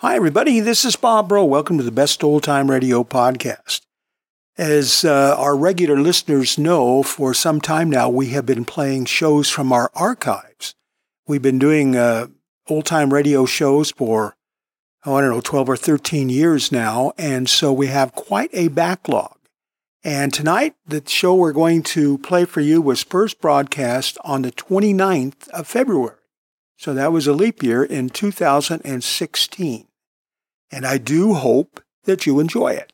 Hi, everybody. This is Bob Bro. Welcome to the Best Old Time Radio podcast. As uh, our regular listeners know, for some time now, we have been playing shows from our archives. We've been doing uh, old time radio shows for, oh, I don't know, 12 or 13 years now. And so we have quite a backlog. And tonight, the show we're going to play for you was first broadcast on the 29th of February. So that was a leap year in 2016 and I do hope that you enjoy it.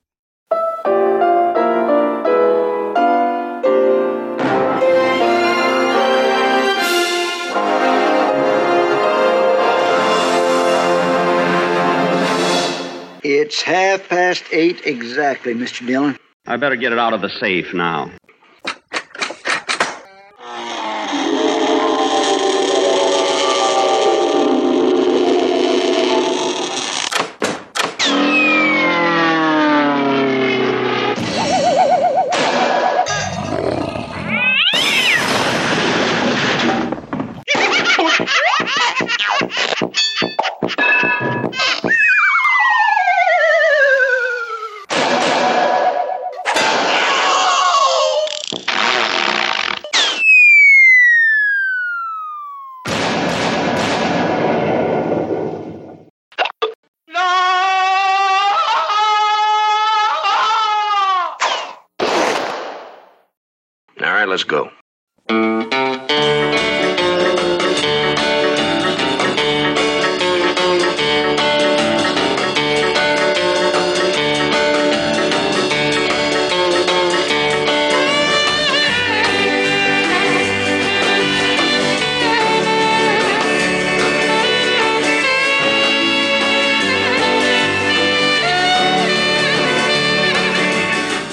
It's half past eight exactly, Mr. Dillon. I better get it out of the safe now. Let's go.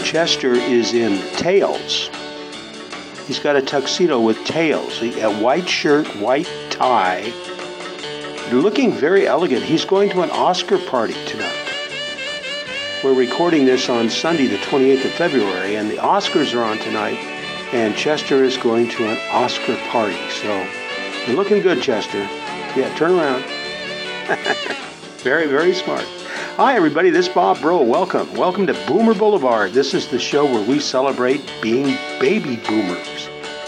Chester is in tails. He's got a tuxedo with tails, a white shirt, white tie, looking very elegant. He's going to an Oscar party tonight. We're recording this on Sunday, the 28th of February, and the Oscars are on tonight, and Chester is going to an Oscar party. So you're looking good, Chester. Yeah, turn around. very, very smart. Hi, everybody. This is Bob Bro. Welcome. Welcome to Boomer Boulevard. This is the show where we celebrate being baby boomers.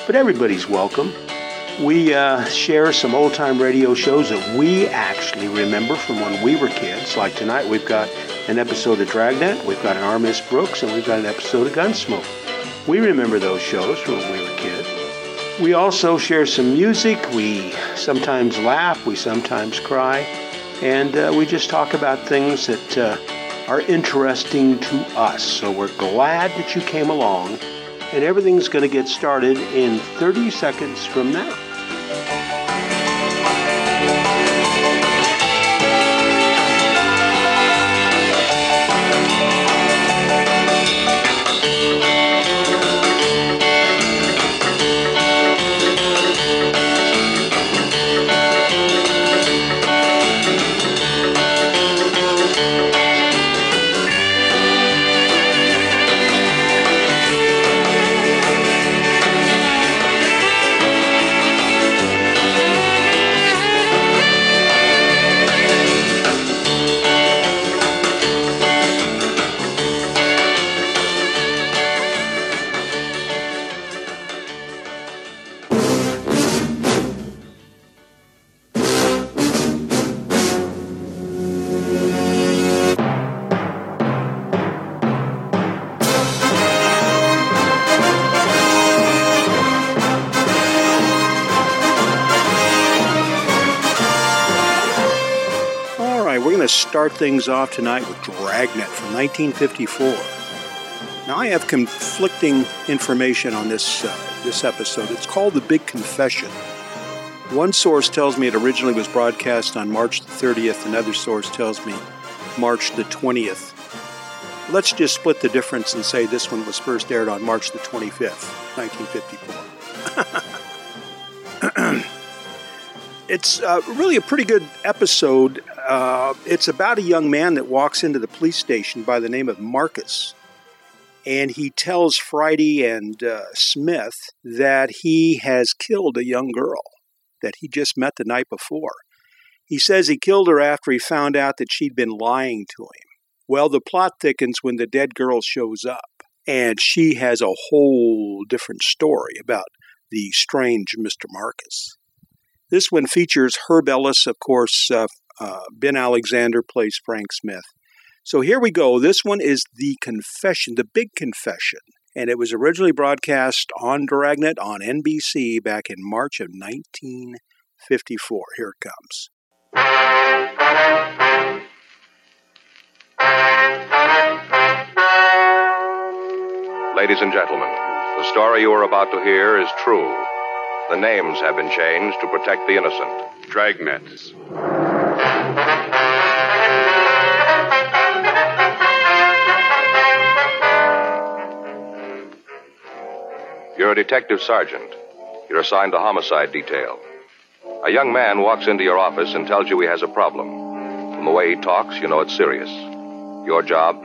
But everybody's welcome. We uh, share some old time radio shows that we actually remember from when we were kids. Like tonight, we've got an episode of Dragnet, we've got an Our Miss Brooks, and we've got an episode of Gunsmoke. We remember those shows from when we were kids. We also share some music. We sometimes laugh, we sometimes cry, and uh, we just talk about things that uh, are interesting to us. So we're glad that you came along, and everything's going to get started in 30 seconds from now. Start things off tonight with Dragnet from 1954. Now, I have conflicting information on this uh, this episode. It's called The Big Confession. One source tells me it originally was broadcast on March the 30th. Another source tells me March the 20th. Let's just split the difference and say this one was first aired on March the 25th, 1954. it's uh, really a pretty good episode. Uh, it's about a young man that walks into the police station by the name of Marcus. And he tells Friday and uh, Smith that he has killed a young girl that he just met the night before. He says he killed her after he found out that she'd been lying to him. Well, the plot thickens when the dead girl shows up, and she has a whole different story about the strange Mr. Marcus. This one features Herb Ellis, of course, uh, uh, Ben Alexander plays Frank Smith. So here we go. This one is The Confession, The Big Confession. And it was originally broadcast on Dragnet on NBC back in March of 1954. Here it comes. Ladies and gentlemen, the story you are about to hear is true. The names have been changed to protect the innocent. Dragnets. You're a detective sergeant. You're assigned to homicide detail. A young man walks into your office and tells you he has a problem. From the way he talks, you know it's serious. Your job?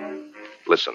Listen.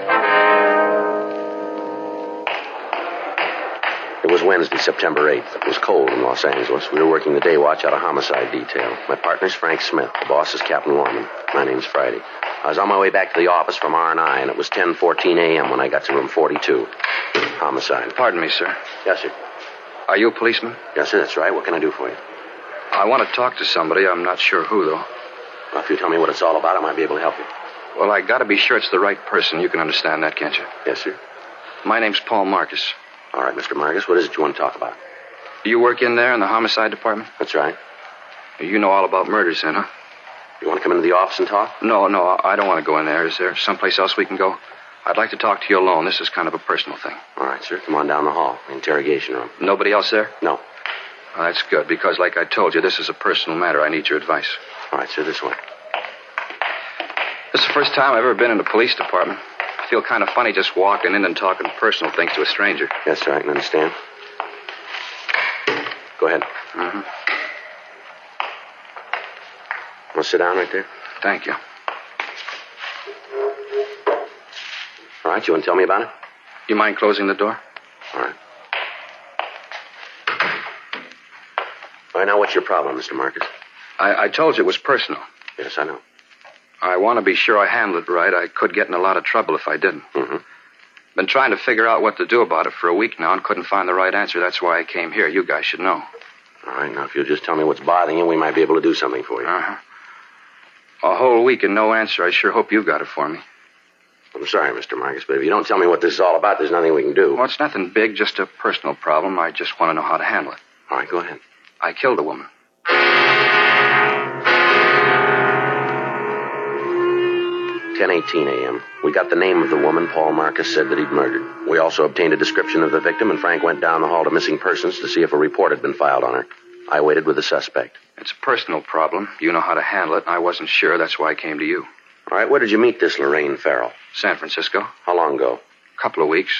It was Wednesday, September 8th. It was cold in Los Angeles. We were working the day watch out of homicide detail. My partner's Frank Smith. The boss is Captain Warman. My name's Friday. I was on my way back to the office from R&I, and it was 10.14 a.m. when I got to room 42. Homicide. Pardon me, sir. Yes, sir. Are you a policeman? Yes, sir, that's right. What can I do for you? I want to talk to somebody. I'm not sure who, though. Well, if you tell me what it's all about, I might be able to help you. Well, I got to be sure it's the right person. You can understand that, can't you? Yes, sir. My name's Paul Marcus. All right, Mr. Marcus, what is it you want to talk about? Do you work in there in the homicide department? That's right. You know all about murders, then, huh? You want to come into the office and talk? No, no, I don't want to go in there. Is there someplace else we can go? I'd like to talk to you alone. This is kind of a personal thing. All right, sir. Come on down the hall. Interrogation room. Nobody else there? No. Well, that's good, because like I told you, this is a personal matter. I need your advice. All right, sir, this way. This is the first time I've ever been in a police department. Feel kind of funny just walking in and talking personal things to a stranger. Yes, sir, I can understand. Go ahead. Mm-hmm. Want to sit down right there? Thank you. All right, you want to tell me about it? You mind closing the door? All right. All right, now what's your problem, Mr. Marcus? I, I told you it was personal. Yes, I know. I want to be sure I handle it right. I could get in a lot of trouble if I didn't. Mm-hmm. Been trying to figure out what to do about it for a week now and couldn't find the right answer. That's why I came here. You guys should know. All right, now if you'll just tell me what's bothering you, we might be able to do something for you. Uh-huh. A whole week and no answer. I sure hope you've got it for me. I'm sorry, Mr. Marcus, but if you don't tell me what this is all about, there's nothing we can do. Well, it's nothing big, just a personal problem. I just want to know how to handle it. All right, go ahead. I killed a woman. 10:18 a.m. We got the name of the woman Paul Marcus said that he'd murdered. We also obtained a description of the victim, and Frank went down the hall to missing persons to see if a report had been filed on her. I waited with the suspect. It's a personal problem. You know how to handle it. I wasn't sure. That's why I came to you. All right, where did you meet this Lorraine Farrell? San Francisco. How long ago? A couple of weeks.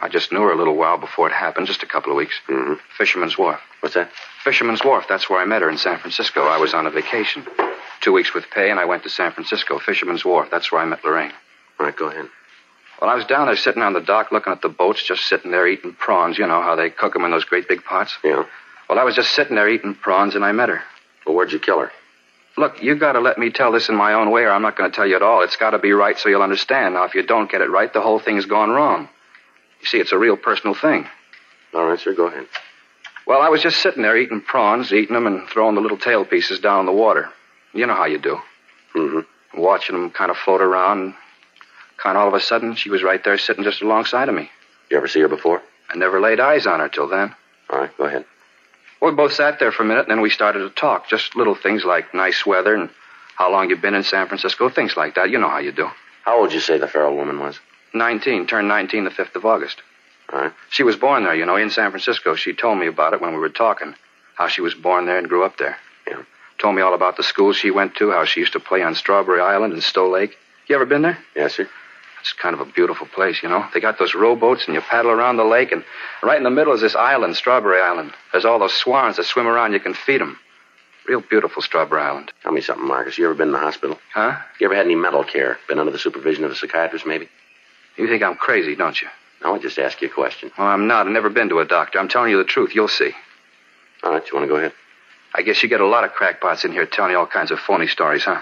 I just knew her a little while before it happened, just a couple of weeks. Mm-hmm. Fisherman's Wharf. What's that? Fisherman's Wharf. That's where I met her in San Francisco. I was on a vacation. Two weeks with pay, and I went to San Francisco. Fisherman's Wharf. That's where I met Lorraine. All right, go ahead. Well, I was down there sitting on the dock looking at the boats, just sitting there eating prawns. You know how they cook them in those great big pots? Yeah. Well, I was just sitting there eating prawns, and I met her. Well, where'd you kill her? Look, you got to let me tell this in my own way, or I'm not going to tell you at all. It's got to be right so you'll understand. Now, if you don't get it right, the whole thing's gone wrong. You see, it's a real personal thing. All right, sir, go ahead. Well, I was just sitting there eating prawns, eating them, and throwing the little tail pieces down in the water. You know how you do. Mm-hmm. Watching them kind of float around, kind of all of a sudden, she was right there sitting just alongside of me. You ever see her before? I never laid eyes on her till then. All right, go ahead. Well, we both sat there for a minute, and then we started to talk. Just little things like nice weather and how long you've been in San Francisco, things like that. You know how you do. How old did you say the Farrell woman was? 19, turned 19 the 5th of August. All right. She was born there, you know, in San Francisco. She told me about it when we were talking, how she was born there and grew up there. Yeah. Told me all about the school she went to, how she used to play on Strawberry Island and Stow Lake. You ever been there? Yes, sir. It's kind of a beautiful place, you know. They got those rowboats and you paddle around the lake, and right in the middle is this island, Strawberry Island. There's all those swans that swim around. You can feed 'em. Real beautiful, Strawberry Island. Tell me something, Marcus. You ever been in the hospital? Huh? You ever had any mental care? Been under the supervision of a psychiatrist, maybe? You think I'm crazy, don't you? No, I just ask you a question. Well, I'm not. I've never been to a doctor. I'm telling you the truth. You'll see. All right, you want to go ahead? I guess you get a lot of crackpots in here telling you all kinds of phony stories, huh?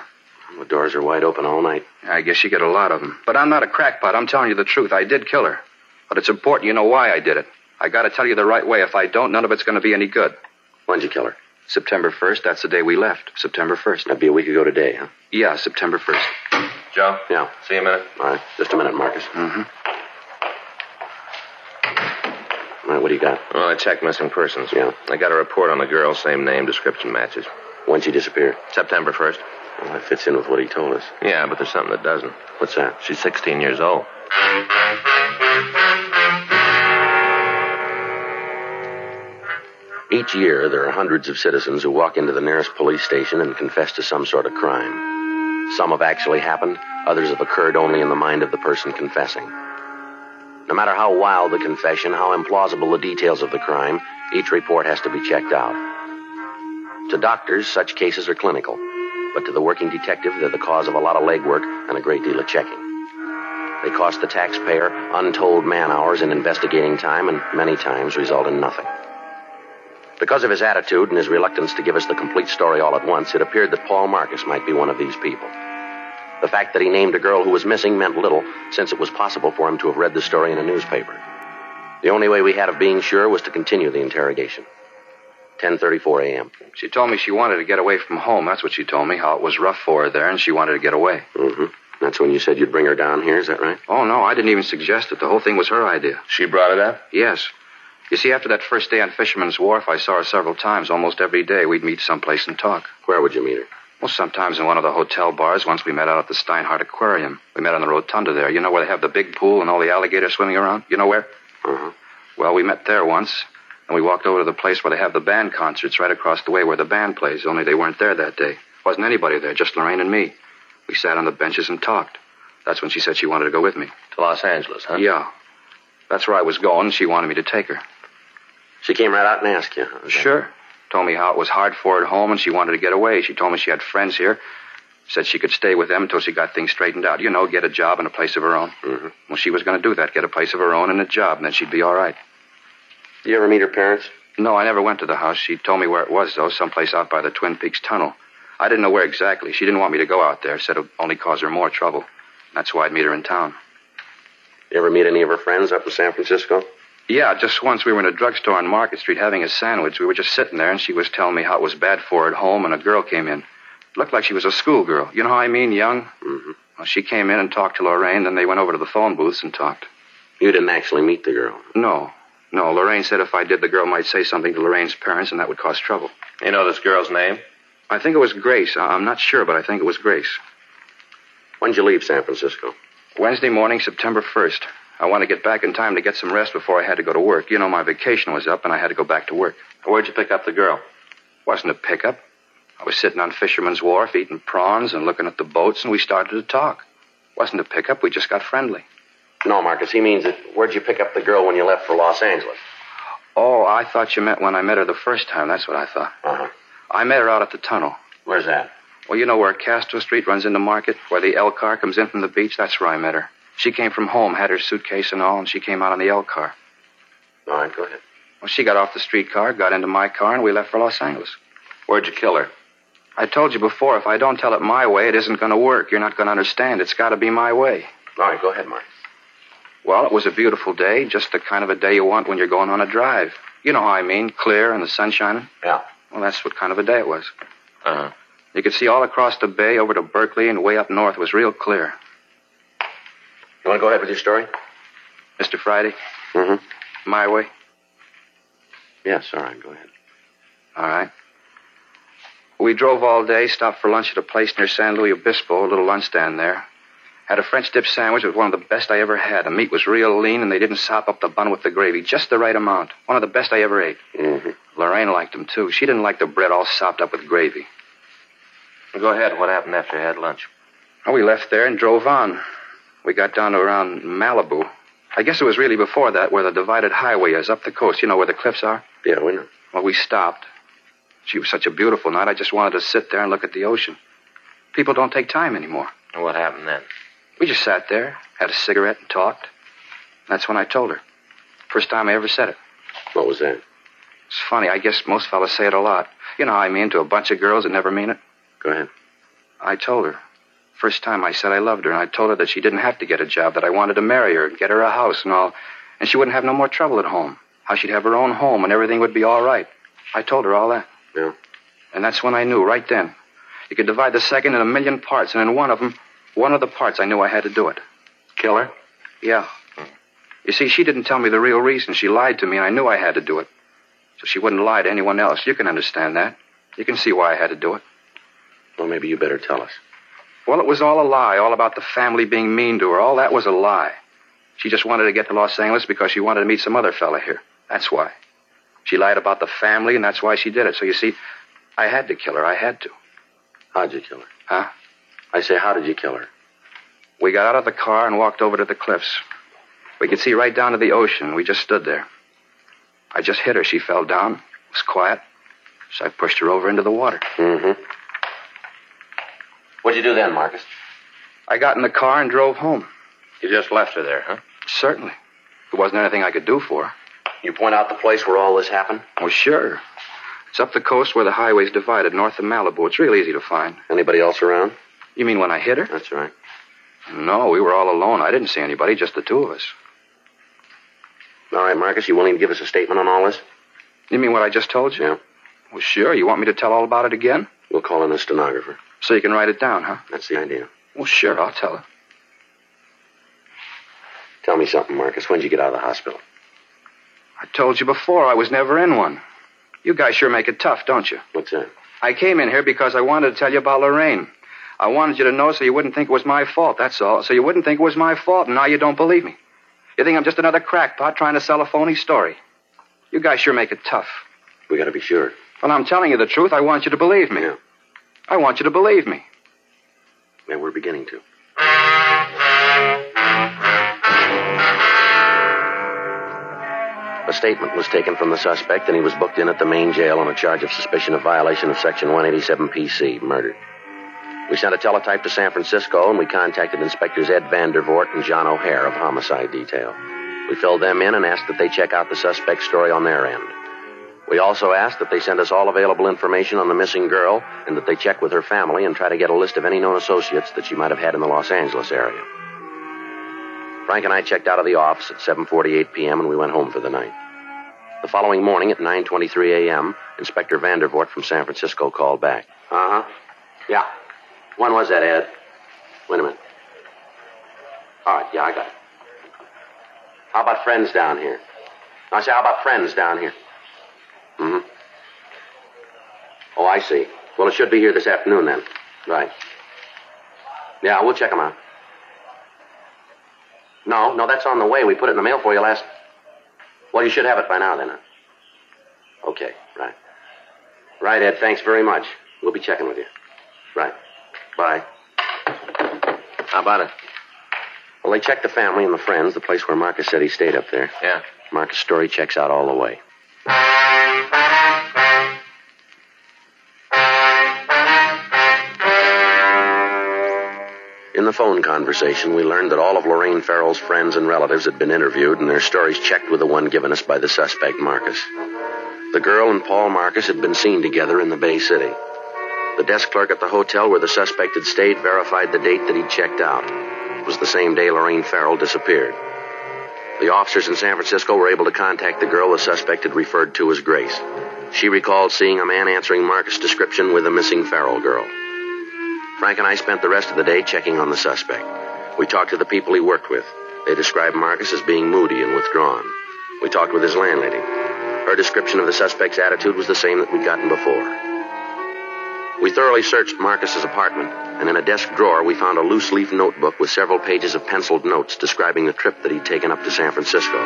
The doors are wide open all night. I guess you get a lot of them. But I'm not a crackpot. I'm telling you the truth. I did kill her. But it's important you know why I did it. I gotta tell you the right way. If I don't, none of it's gonna be any good. When'd you kill her? September 1st, that's the day we left. September 1st. That'd be a week ago today, huh? Yeah, September 1st. Joe? Yeah. See you in a minute. All right, just a minute, Marcus. Mm-hmm. All right, what do you got? Well, I checked missing persons. Yeah. I got a report on the girl, same name, description matches. When'd she disappear? September 1st. Well, that fits in with what he told us. Yeah, but there's something that doesn't. What's that? She's 16 years old. Each year, there are hundreds of citizens who walk into the nearest police station and confess to some sort of crime. Some have actually happened, others have occurred only in the mind of the person confessing. No matter how wild the confession, how implausible the details of the crime, each report has to be checked out. To doctors, such cases are clinical, but to the working detective, they're the cause of a lot of legwork and a great deal of checking. They cost the taxpayer untold man hours in investigating time and many times result in nothing. Because of his attitude and his reluctance to give us the complete story all at once, it appeared that Paul Marcus might be one of these people. The fact that he named a girl who was missing meant little, since it was possible for him to have read the story in a newspaper. The only way we had of being sure was to continue the interrogation. 10:34 a.m. She told me she wanted to get away from home. That's what she told me, how it was rough for her there, and she wanted to get away. Mm-hmm. That's when you said you'd bring her down here, is that right? Oh, no, I didn't even suggest it. The whole thing was her idea. She brought it up? Yes. You see, after that first day on Fisherman's Wharf, I saw her several times. Almost every day, we'd meet someplace and talk. Where would you meet her? Well, sometimes in one of the hotel bars. Once we met out at the Steinhart Aquarium. We met on the rotunda there. You know where they have the big pool and all the alligators swimming around? You know where? Uh-huh. Well, we met there once, and we walked over to the place where they have the band concerts right across the way where the band plays, only they weren't there that day. Wasn't anybody there, just Lorraine and me. We sat on the benches and talked. That's when she said she wanted to go with me. To Los Angeles, huh? Yeah. That's where I was going, and she wanted me to take her. She came right out and asked you. huh? Is that- Sure. Told me how it was hard for her at home and she wanted to get away. She told me she had friends here. Said she could stay with them until she got things straightened out. You know, get a job and a place of her own. Mhm. Well, she was going to do that, get a place of her own and a job, and then she'd be all right. You ever meet her parents? No, I never went to the house. She told me where it was, though, someplace out by the Twin Peaks Tunnel. I didn't know where exactly. She didn't want me to go out there. Said it would only cause her more trouble. That's why I'd meet her in town. You ever meet any of her friends up in San Francisco? Yeah, just once we were in a drugstore on Market Street having a sandwich. We were just sitting there, and she was telling me how it was bad for her at home, and a girl came in. Looked like she was a schoolgirl. You know how I mean, young? Mm-hmm. Well, she came in and talked to Lorraine, then they went over to the phone booths and talked. You didn't actually meet the girl. No, no. Lorraine said if I did, the girl might say something to Lorraine's parents, and that would cause trouble. You know this girl's name? I think it was Grace. I- I'm not sure, but I think it was Grace. When'd you leave San Francisco? Wednesday morning, September 1st. I wanted to get back in time to get some rest before I had to go to work. You know, my vacation was up, and I had to go back to work. Where'd you pick up the girl? Wasn't a pickup. I was sitting on Fisherman's Wharf eating prawns and looking at the boats, and we started to talk. Wasn't a pickup. We just got friendly. No, Marcus. He means that where'd you pick up the girl when you left for Los Angeles? Oh, I thought you meant when I met her the first time. That's what I thought. Uh-huh. I met her out at the tunnel. Where's that? Well, you know where Castro Street runs into Market, where the L car comes in from the beach? That's where I met her. She came from home, had her suitcase and all, and she came out on the L car. All right, go ahead. Well, she got off the streetcar, got into my car, and we left for Los Angeles. Where'd you kill her? I told you before, if I don't tell it my way, it isn't going to work. You're not going to understand. It's got to be my way. All right, go ahead, Marcus. Well, it was a beautiful day, just the kind of a day you want when you're going on a drive. You know how I mean, clear and the sun shining. Yeah. Well, that's what kind of a day it was. Uh-huh. You could see all across the bay over to Berkeley and way up north was real clear. You want to go ahead with your story? Mr. Friday, Mm-hmm. my way. Yes, all right, go ahead. All right. We drove all day, stopped for lunch at a place near San Luis Obispo, a little lunch stand there. Had a French dip sandwich. It was one of the best I ever had. The meat was real lean, and they didn't sop up the bun with the gravy. Just the right amount. One of the best I ever ate. Mm-hmm. Lorraine liked them, too. She didn't like the bread all sopped up with gravy. Go ahead. What happened after you had lunch? Oh, we left there and drove on. We got down to around Malibu. I guess it was really before that where the divided highway is up the coast. You know where the cliffs are? Yeah, we know. Well, we stopped. She was such a beautiful night, I just wanted to sit there and look at the ocean. People don't take time anymore. And what happened then? We just sat there, had a cigarette, and talked. That's when I told her. First time I ever said it. What was that? It's funny. I guess most fellas say it a lot. You know how I mean to a bunch of girls that never mean it? Go ahead. I told her. First time I said I loved her, and I told her that she didn't have to get a job, that I wanted to marry her and get her a house and all, and she wouldn't have no more trouble at home. How she'd have her own home and everything would be all right. I told her all that. Yeah. And that's when I knew, right then. You could divide the second in a million parts, and in one of them, one of the parts, I knew I had to do it. Kill her? Yeah. You see, she didn't tell me the real reason. She lied to me, and I knew I had to do it. So she wouldn't lie to anyone else. You can understand that. You can see why I had to do it. Well, maybe you better tell us. Well, it was all a lie, all about the family being mean to her. All that was a lie. She just wanted to get to Los Angeles because she wanted to meet some other fella here. That's why. She lied about the family, and that's why she did it. So you see, I had to kill her. I had to. How'd you kill her? Huh? I say, how did you kill her? We got out of the car and walked over to the cliffs. We could see right down to the ocean. We just stood there. I just hit her. She fell down. It was quiet. So I pushed her over into the water. Mm-hmm. What'd you do then, Marcus? I got in the car and drove home. You just left her there, huh? Certainly. There wasn't anything I could do for her. You point out the place where all this happened? Well, sure. It's up the coast where the highway's divided, north of Malibu. It's real easy to find. Anybody else around? You mean when I hit her? That's right. No, we were all alone. I didn't see anybody, just the two of us. All right, Marcus, you willing to give us a statement on all this? You mean what I just told you? Yeah. Well, sure. You want me to tell all about it again? We'll call in a stenographer. So you can write it down, huh? That's the idea. Well, sure. I'll tell her. Tell me something, Marcus. When'd you get out of the hospital? I told you before I was never in one. You guys sure make it tough, don't you? What's that? I came in here because I wanted to tell you about Lorraine. I wanted you to know so you wouldn't think it was my fault, that's all. So you wouldn't think it was my fault, and now you don't believe me. You think I'm just another crackpot trying to sell a phony story. You guys sure make it tough. We gotta be sure. Well, I'm telling you the truth. I want you to believe me. Yeah. I want you to believe me. Yeah, we're beginning to. A statement was taken from the suspect, and he was booked in at the main jail on a charge of suspicion of violation of Section 187 PC, murder. We sent a teletype to San Francisco, and we contacted Inspectors Ed Vandervoort and John O'Hare of Homicide Detail. We filled them in and asked that they check out the suspect's story on their end. We also asked that they send us all available information on the missing girl and that they check with her family and try to get a list of any known associates that she might have had in the Los Angeles area. Frank and I checked out of the office at 7:48 p.m. and we went home for the night. The following morning at 9:23 a.m., Inspector Vandervoort from San Francisco called back. Uh-huh. Yeah. When was that, Ed? Wait a minute. All right, yeah, I got it. How about friends down here? I say, how about friends down here? Mm-hmm. Oh, I see. Well, it should be here this afternoon then. Right. Yeah, we'll check them out. No, no, that's on the way. We put it in the mail for you last. Well, you should have it by now then. Huh? Okay, right. Right, Ed. Thanks very much. We'll be checking with you. Right. Bye. How about it? Well, they checked the family and the friends, the place where Marcus said he stayed up there. Yeah. Marcus' story checks out all the way. In the phone conversation, we learned that all of Lorraine Farrell's friends and relatives had been interviewed and their stories checked with the one given us by the suspect, Marcus. The girl and Paul Marcus had been seen together in the Bay City. The desk clerk at the hotel where the suspect had stayed verified the date that he'd checked out. It was the same day Lorraine Farrell disappeared. The officers in San Francisco were able to contact the girl the suspect had referred to as Grace. She recalled seeing a man answering Marcus' description with a missing Farrell girl. Frank and I spent the rest of the day checking on the suspect. We talked to the people he worked with. They described Marcus as being moody and withdrawn. We talked with his landlady. Her description of the suspect's attitude was the same that we'd gotten before. We thoroughly searched Marcus's apartment, and in a desk drawer we found a loose leaf notebook with several pages of penciled notes describing the trip that he'd taken up to San Francisco.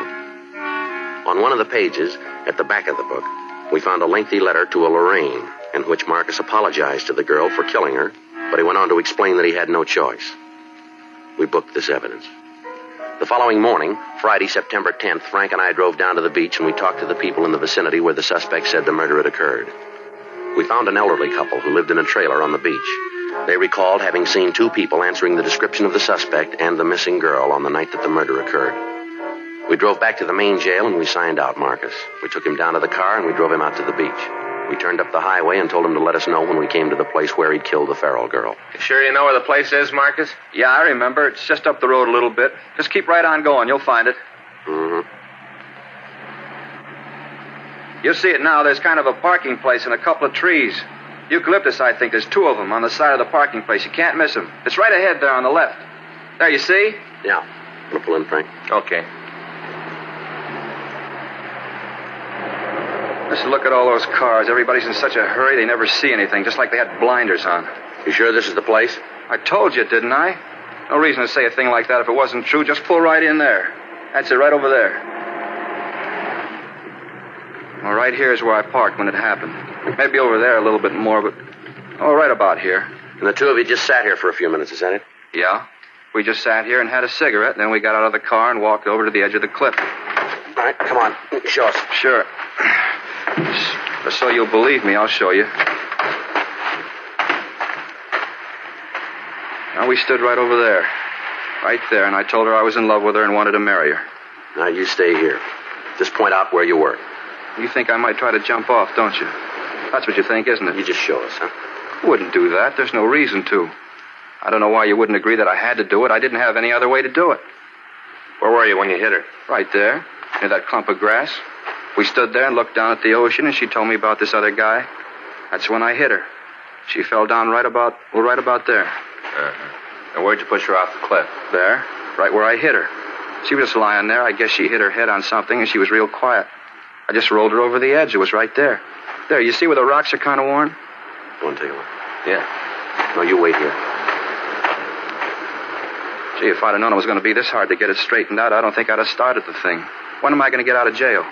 On one of the pages, at the back of the book, we found a lengthy letter to a Lorraine in which Marcus apologized to the girl for killing her, but he went on to explain that he had no choice. We booked this evidence. The following morning, Friday, September 10th, Frank and I drove down to the beach and we talked to the people in the vicinity where the suspect said the murder had occurred. We found an elderly couple who lived in a trailer on the beach. They recalled having seen two people answering the description of the suspect and the missing girl on the night that the murder occurred. We drove back to the main jail and we signed out Marcus. We took him down to the car and we drove him out to the beach. We turned up the highway and told him to let us know when we came to the place where he'd killed the Farrell girl. You sure you know where the place is, Marcus? Yeah, I remember. It's just up the road a little bit. Just keep right on going. You'll find it. Mm-hmm. You'll see it now. There's kind of a parking place and a couple of trees. Eucalyptus, I think. There's two of them on the side of the parking place. You can't miss them. It's right ahead there on the left. There, you see? Yeah. I'm Gonna pull in, Frank? Okay. Just look at all those cars. Everybody's in such a hurry they never see anything, just like they had blinders on. You sure this is the place? I told you, didn't I? No reason to say a thing like that if it wasn't true. Just pull right in there. That's it, right over there. Well, right here is where I parked when it happened. Maybe over there a little bit more, but. Oh, right about here. And the two of you just sat here for a few minutes, is that it? Yeah. We just sat here and had a cigarette, and then we got out of the car and walked over to the edge of the cliff. All right, come on. Show us. Sure. So you'll believe me, I'll show you. Now, we stood right over there. Right there, and I told her I was in love with her and wanted to marry her. Now, you stay here. Just point out where you were. You think I might try to jump off, don't you? That's what you think, isn't it? You just show us, huh? Wouldn't do that. There's no reason to. I don't know why you wouldn't agree that I had to do it. I didn't have any other way to do it. Where were you when you hit her? Right there, near that clump of grass. We stood there and looked down at the ocean, and she told me about this other guy. That's when I hit her. She fell down right about, well, right about there. Uh-huh. And where'd you push her off the cliff? There, right where I hit her. She was just lying there. I guess she hit her head on something, and she was real quiet. I just rolled her over the edge. It was right there. There, you see where the rocks are kind of worn? Go and take a look. Yeah. No, you wait here. Gee, if I'd have known it was going to be this hard to get it straightened out, I don't think I'd have started the thing. When am I going to get out of jail?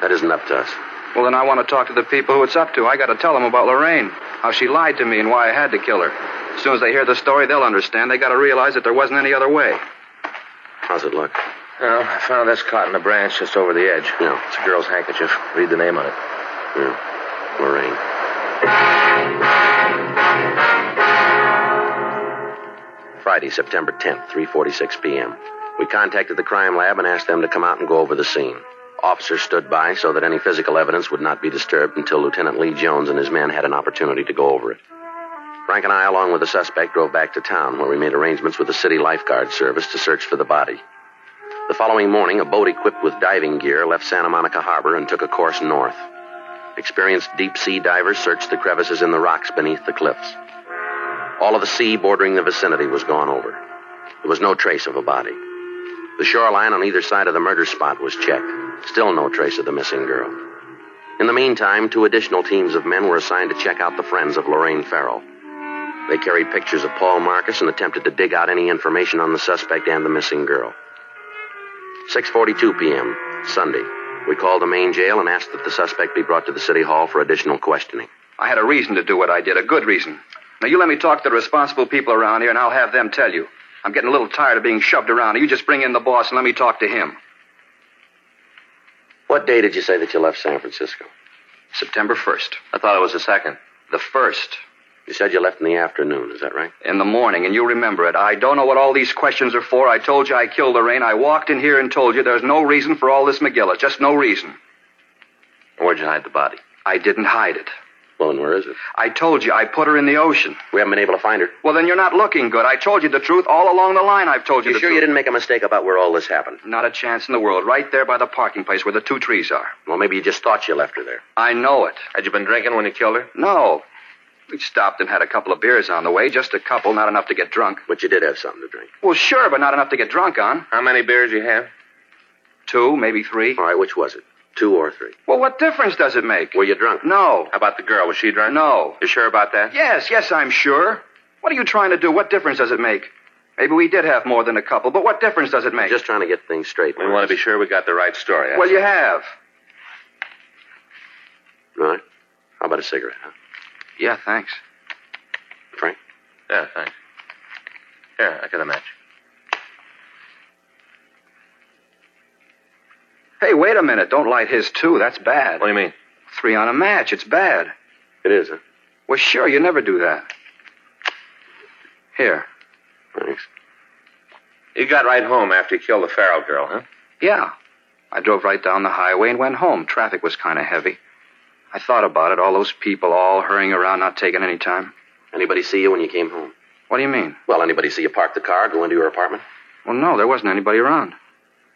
That isn't up to us. Well, then I want to talk to the people who it's up to. I got to tell them about Lorraine, how she lied to me and why I had to kill her. As soon as they hear the story, they'll understand. They got to realize that there wasn't any other way. How's it look? Well, I found this caught in a branch just over the edge. Yeah. It's a girl's handkerchief. Read the name on it. Yeah. Lorraine. Friday, September 10th, 3:46 p.m. We contacted the crime lab and asked them to come out and go over the scene. Officers stood by so that any physical evidence would not be disturbed until Lieutenant Lee Jones and his men had an opportunity to go over it. Frank and I, along with the suspect, drove back to town where we made arrangements with the city lifeguard service to search for the body. The following morning, a boat equipped with diving gear left Santa Monica Harbor and took a course north. Experienced deep sea divers searched the crevices in the rocks beneath the cliffs. All of the sea bordering the vicinity was gone over. There was no trace of a body. The shoreline on either side of the murder spot was checked. Still no trace of the missing girl. In the meantime, two additional teams of men were assigned to check out the friends of Lorraine Farrell. They carried pictures of Paul Marcus and attempted to dig out any information on the suspect and the missing girl. 6:42 p.m. Sunday. We called the main jail and asked that the suspect be brought to the city hall for additional questioning. I had a reason to do what I did, a good reason. Now, you let me talk to the responsible people around here, and I'll have them tell you. I'm getting a little tired of being shoved around. You just bring in the boss and let me talk to him. What day did you say that you left San Francisco? September 1st. I thought it was the second. The 1st. You said you left in the afternoon, is that right? In the morning, and you remember it. I don't know what all these questions are for. I told you I killed Lorraine. I walked in here and told you there's no reason for all this McGillis. Just no reason. Where'd you hide the body? I didn't hide it. Well, and where is it? I told you I put her in the ocean. We haven't been able to find her. Well, then you're not looking good. I told you the truth all along the line. I've told you, You the sure truth. you didn't make a mistake about where all this happened? Not a chance in the world. Right there by the parking place where the two trees are. Well, maybe you just thought you left her there. I know it. Had you been drinking when you killed her? No. We stopped and had a couple of beers on the way. Just a couple, not enough to get drunk. But you did have something to drink. Well, sure, but not enough to get drunk on. How many beers you have? Two, maybe three. All right, which was it? Two or three? Well, what difference does it make? Were you drunk? No. How about the girl? Was she drunk? No. You sure about that? Yes, yes, I'm sure. What are you trying to do? What difference does it make? Maybe we did have more than a couple, but what difference does it make? Just trying to get things straight. We want to be sure we got the right story. Well, you have. Right. How about a cigarette, huh? Yeah, thanks. Frank? Yeah, thanks. Here, I got a match. Hey, wait a minute. Don't light his, too. That's bad. What do you mean? Three on a match. It's bad. It is, huh? Well, sure, you never do that. Here. Thanks. You got right home after you killed the Farrell girl, huh? Yeah. I drove right down the highway and went home. Traffic was kind of heavy. I thought about it. All those people all hurrying around, not taking any time. Anybody see you when you came home? What do you mean? Well, anybody see you park the car, go into your apartment? Well, no, there wasn't anybody around.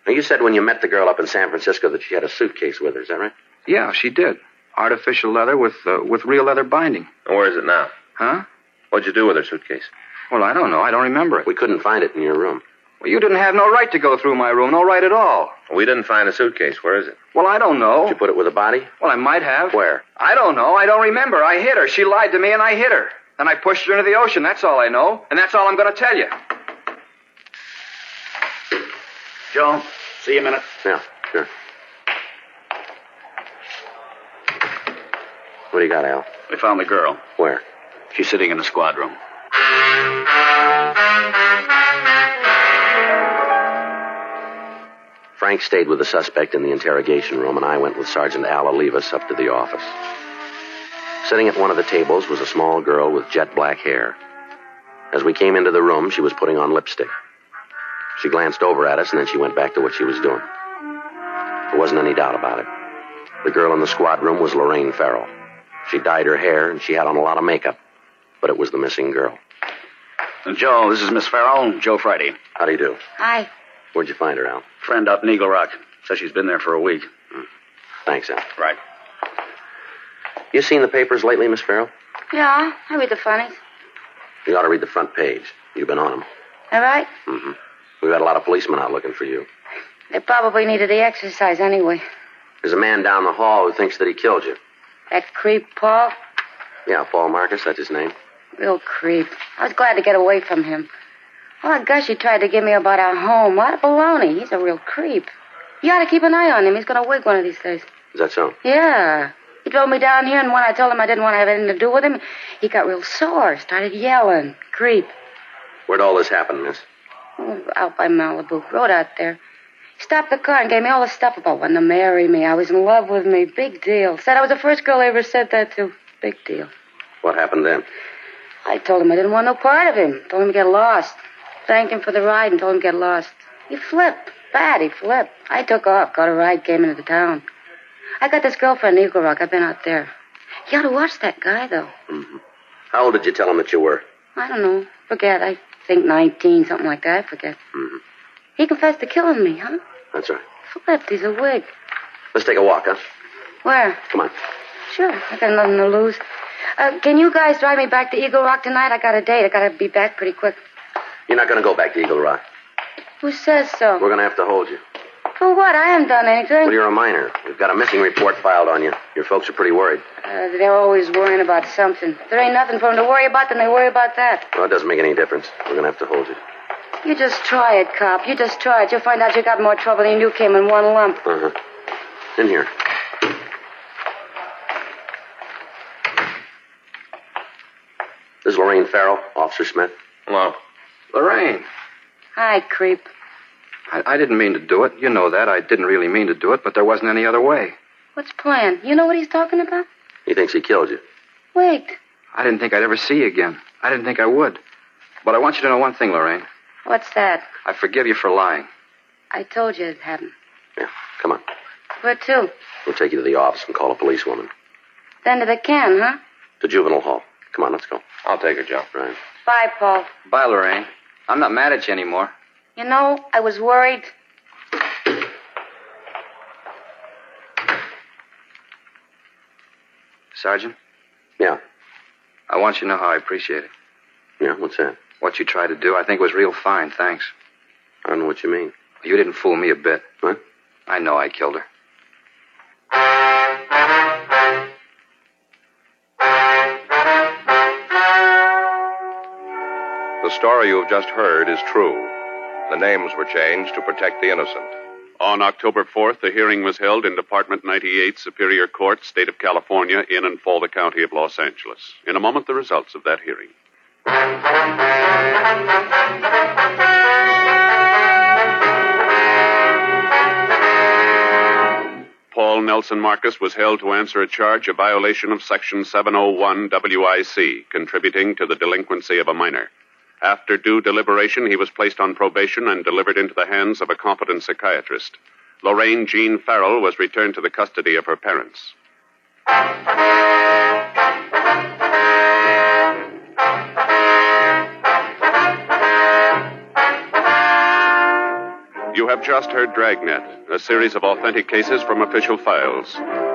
Now, you said when you met the girl up in San Francisco that she had a suitcase with her. Is that right? Yeah, she did. Artificial leather with uh, with real leather binding. And where is it now? Huh? What'd you do with her suitcase? Well, I don't know. I don't remember it. We couldn't find it in your room. Well, you didn't have no right to go through my room. No right at all. We didn't find a suitcase. Where is it? Well, I don't know. Did you put it with a body? Well, I might have. Where? I don't know. I don't remember. I hit her. She lied to me, and I hit her. Then I pushed her into the ocean. That's all I know. And that's all I'm going to tell you. Joe, see you in a minute. Yeah, sure. What do you got, Al? We found the girl. Where? She's sitting in the squad room. Frank stayed with the suspect in the interrogation room, and I went with Sergeant Al Olivas up to the office. Sitting at one of the tables was a small girl with jet black hair. As we came into the room, she was putting on lipstick. She glanced over at us, and then she went back to what she was doing. There wasn't any doubt about it. The girl in the squad room was Lorraine Farrell. She dyed her hair, and she had on a lot of makeup, but it was the missing girl. Joe, this is Miss Farrell. Joe Friday. How do you do? Hi. Where'd you find her, Al? Friend up in Eagle Rock. Says she's been there for a week. Thanks, Al. Right. You seen the papers lately, Miss Farrell? Yeah, I read the funnies. You ought to read the front page. You've been on them. All right? Mm-hmm. We've got a lot of policemen out looking for you. They probably needed the exercise anyway. There's a man down the hall who thinks that he killed you. That creep, Paul, Yeah, Paul Marcus, that's his name. real creep. I was glad to get away from him. Oh, gosh, he tried to give me about our home. What a baloney. He's a real creep. You ought to keep an eye on him. He's going to wig one of these days. Is that so? Yeah. He drove me down here, and when I told him I didn't want to have anything to do with him, he got real sore, started yelling. Creep. Where'd all this happen, miss? Oh, out by Malibu. Road out there. He stopped the car and gave me all the stuff about wanting to marry me. I was in love with me. Big deal. Said I was the first girl I ever said that to. Big deal. What happened then? I told him I didn't want no part of him. Told him to get lost. Thanked him for the ride and told him to get lost. He flipped. Bad, he flipped. I took off, got a ride, came into the town. I got this girlfriend in Eagle Rock. I've been out there. You ought to watch that guy, though. Mm-hmm. How old did you tell him that you were? I don't know. Forget. I think 19, something like that. I forget. Mm-hmm. He confessed to killing me, huh? That's right. Flipped. He's a wig. Let's take a walk, huh? Where? Come on. Sure. I got nothing to lose. Uh, can you guys drive me back to Eagle Rock tonight? I got a date. I gotta be back pretty quick. You're not going to go back to Eagle Rock. Who says so? We're going to have to hold you. For what? I haven't done anything. Well, you're a minor. We've got a missing report filed on you. Your folks are pretty worried. Uh, they're always worrying about something. If there ain't nothing for them to worry about, then they worry about that. Well, it doesn't make any difference. We're going to have to hold you. You just try it, cop. You just try it. You'll find out you got more trouble than you came in one lump. Uh huh. In here. This is Lorraine Farrell, Officer Smith. Hello. Lorraine, Hi, creep. I, I didn't mean to do it. You know that. I didn't really mean to do it, but there wasn't any other way. What's plan? You know what he's talking about? He thinks he killed you. Wait. I didn't think I'd ever see you again. I didn't think I would. But I want you to know one thing, Lorraine. What's that? I forgive you for lying. I told you it hadn't. Yeah, come on. Where to? We'll take you to the office and call a policewoman. Then to the can, huh? To juvenile hall. Come on, let's go. I'll take her, Joe. Right. Bye, Paul. Bye, Lorraine. I'm not mad at you anymore. You know, I was worried. Sergeant, Yeah. I want you to know how I appreciate it. Yeah, what's that? What you tried to do, I think was real fine, thanks. I don't know what you mean. You didn't fool me a bit. What? I know I killed her. Story you have just heard is true. The names were changed to protect the innocent. On October 4th, the hearing was held in Department 98, Superior Court, State of California, in and for the County of Los Angeles. In a moment, the results of that hearing. Paul Nelson Marcus was held to answer a charge of violation of Section 701 WIC, contributing to the delinquency of a minor. After due deliberation, he was placed on probation and delivered into the hands of a competent psychiatrist. Lorraine Jean Farrell was returned to the custody of her parents. You have just heard Dragnet, a series of authentic cases from official files.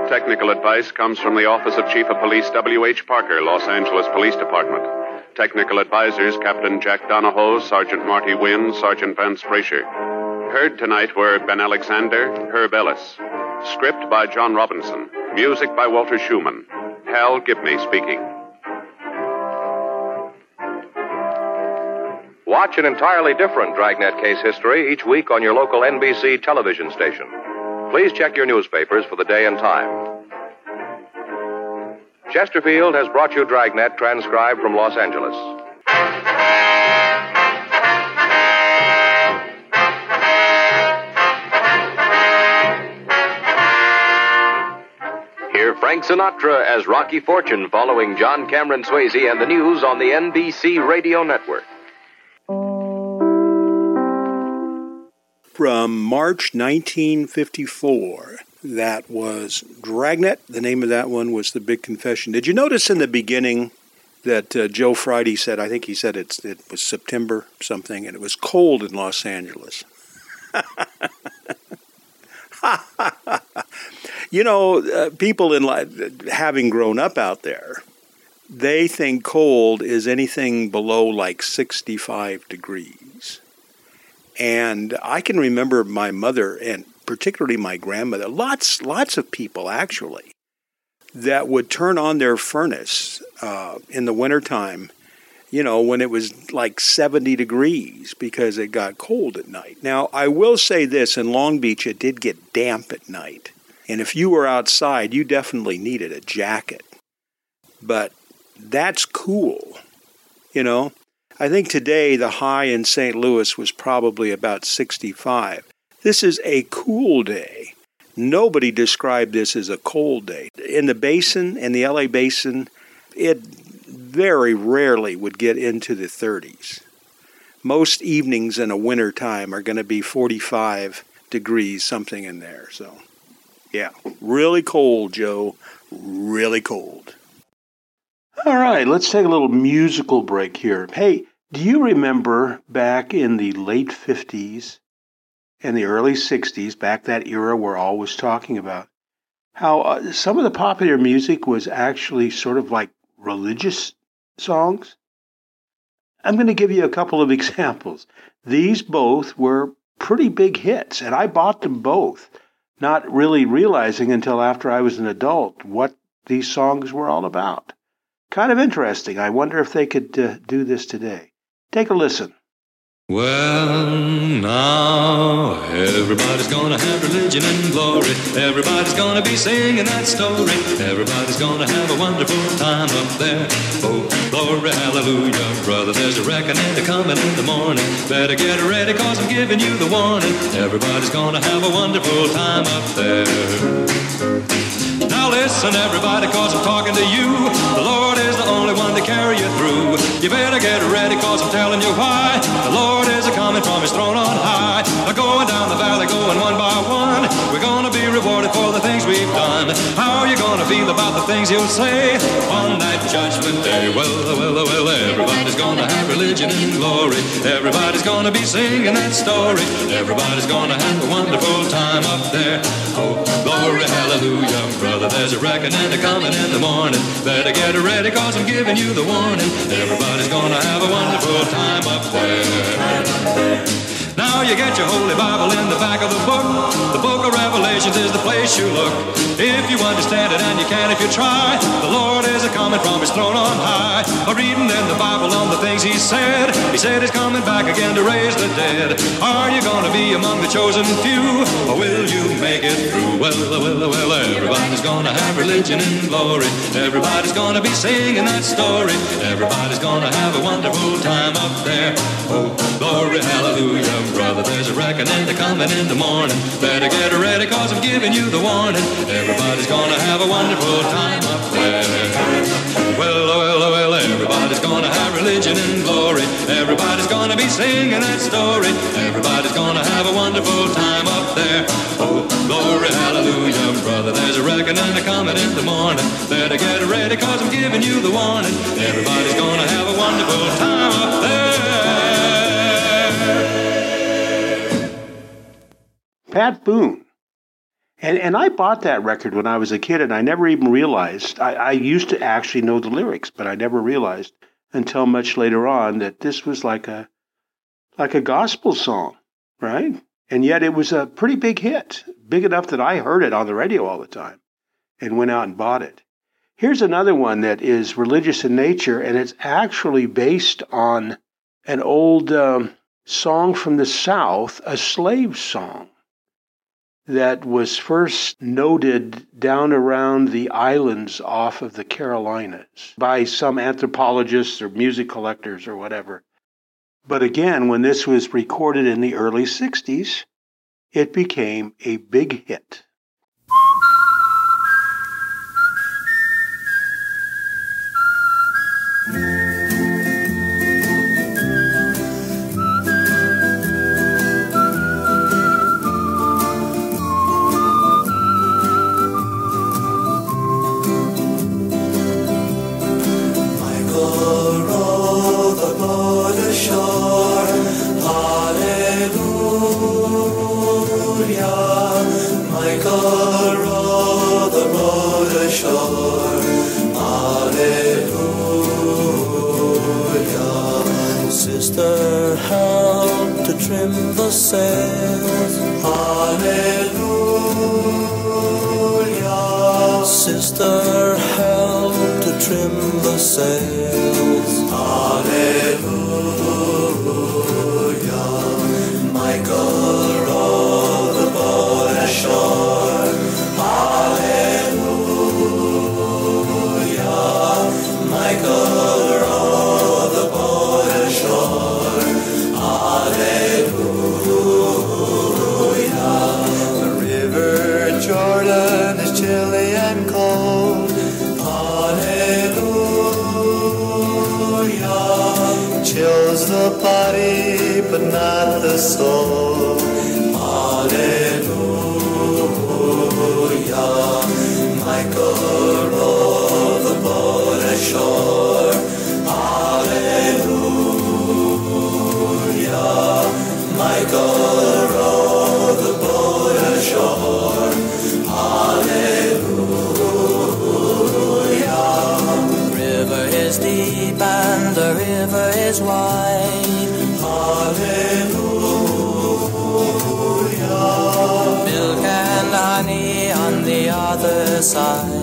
Technical advice comes from the Office of Chief of Police W.H. Parker, Los Angeles Police Department. Technical advisors Captain Jack Donahoe, Sergeant Marty Wynn, Sergeant Vance Frazier. Heard tonight were Ben Alexander, Herb Ellis. Script by John Robinson. Music by Walter Schumann. Hal Gibney speaking. Watch an entirely different Dragnet case history each week on your local NBC television station. Please check your newspapers for the day and time. Chesterfield has brought you Dragnet transcribed from Los Angeles. Hear Frank Sinatra as Rocky Fortune following John Cameron Swayze and the news on the NBC Radio Network. From March 1954, that was Dragnet. The name of that one was The Big Confession. Did you notice in the beginning that uh, Joe Friday said, I think he said it was September something, and it was cold in Los Angeles? you know, uh, people in having grown up out there, they think cold is anything below like 65 degrees. And I can remember my mother and particularly my grandmother, lots lots of people actually that would turn on their furnace uh, in the wintertime, you know, when it was like 70 degrees because it got cold at night. Now, I will say this in Long Beach, it did get damp at night. And if you were outside, you definitely needed a jacket. But that's cool, you know. I think today the high in St. Louis was probably about 65. This is a cool day. Nobody described this as a cold day. In the basin, in the LA basin, it very rarely would get into the 30s. Most evenings in a winter time are going to be 45 degrees, something in there. So, yeah, really cold, Joe. Really cold. All right, let's take a little musical break here. Hey, do you remember back in the late 50s and the early 60s, back that era we're always talking about, how uh, some of the popular music was actually sort of like religious songs? I'm going to give you a couple of examples. These both were pretty big hits, and I bought them both, not really realizing until after I was an adult what these songs were all about. Kind of interesting. I wonder if they could uh, do this today. Take a listen. Well, now everybody's gonna have religion and glory. Everybody's gonna be singing that story. Everybody's gonna have a wonderful time up there. Oh, glory, hallelujah, brother. There's a reckoning to coming in the morning. Better get ready, cause I'm giving you the warning. Everybody's gonna have a wonderful time up there. Now listen, everybody, cause I'm talking to you. The Lord is the only one to carry you through. You better get ready, cause I'm telling you why. The Lord is a coming from his throne on high. Going down the valley, going one by one. We're gonna be rewarded for the things we've done. How are you gonna feel about the things you'll say on that judgment day? Well, well, well, everybody's gonna have religion and glory. Everybody's gonna be singing that story. Everybody's gonna have a wonderful time up there. Oh, glory, hallelujah, brother. There's a reckoning a coming in the morning. Better get ready, cause I'm giving you the warning. Everybody's gonna have a wonderful time up there. Now you get your Holy Bible in the back of the book. The book of Revelations is the place you look. If you understand it, and you can if you try, the Lord is a coming from his throne on high. A reading in the Bible on the things he said. He said he's coming back again to raise the dead. Are you gonna be among the chosen few, or will you make it through? Well, well, well, everybody's gonna have religion and glory. Everybody's gonna be singing that story. Everybody's gonna have a wonderful time up there. Oh, glory, hallelujah, brother. There's a reckoning to coming in the morning. Better get ready, cause I'm giving you the warning. Everybody's gonna have a wonderful time up there. Well, oh, well, oh, well, everybody's gonna have religion and glory. Everybody's gonna be singing that story. Everybody's gonna have a wonderful time up there. Oh, glory, hallelujah, brother. There's a reckoning coming in the morning. Better get ready, cause I'm giving you the warning. Everybody's gonna have a wonderful time up there. Pat Boone. And, and I bought that record when I was a kid, and I never even realized. I, I used to actually know the lyrics, but I never realized until much later on that this was like a like a gospel song, right? And yet it was a pretty big hit, big enough that I heard it on the radio all the time and went out and bought it. Here's another one that is religious in nature, and it's actually based on an old um, song from the South, a slave song that was first noted down around the islands off of the Carolinas by some anthropologists or music collectors or whatever. But again, when this was recorded in the early 60s, it became a big hit. Sails. Hallelujah. Sister, help to trim the sails. Is wide. Hallelujah. Milk and honey on the other side.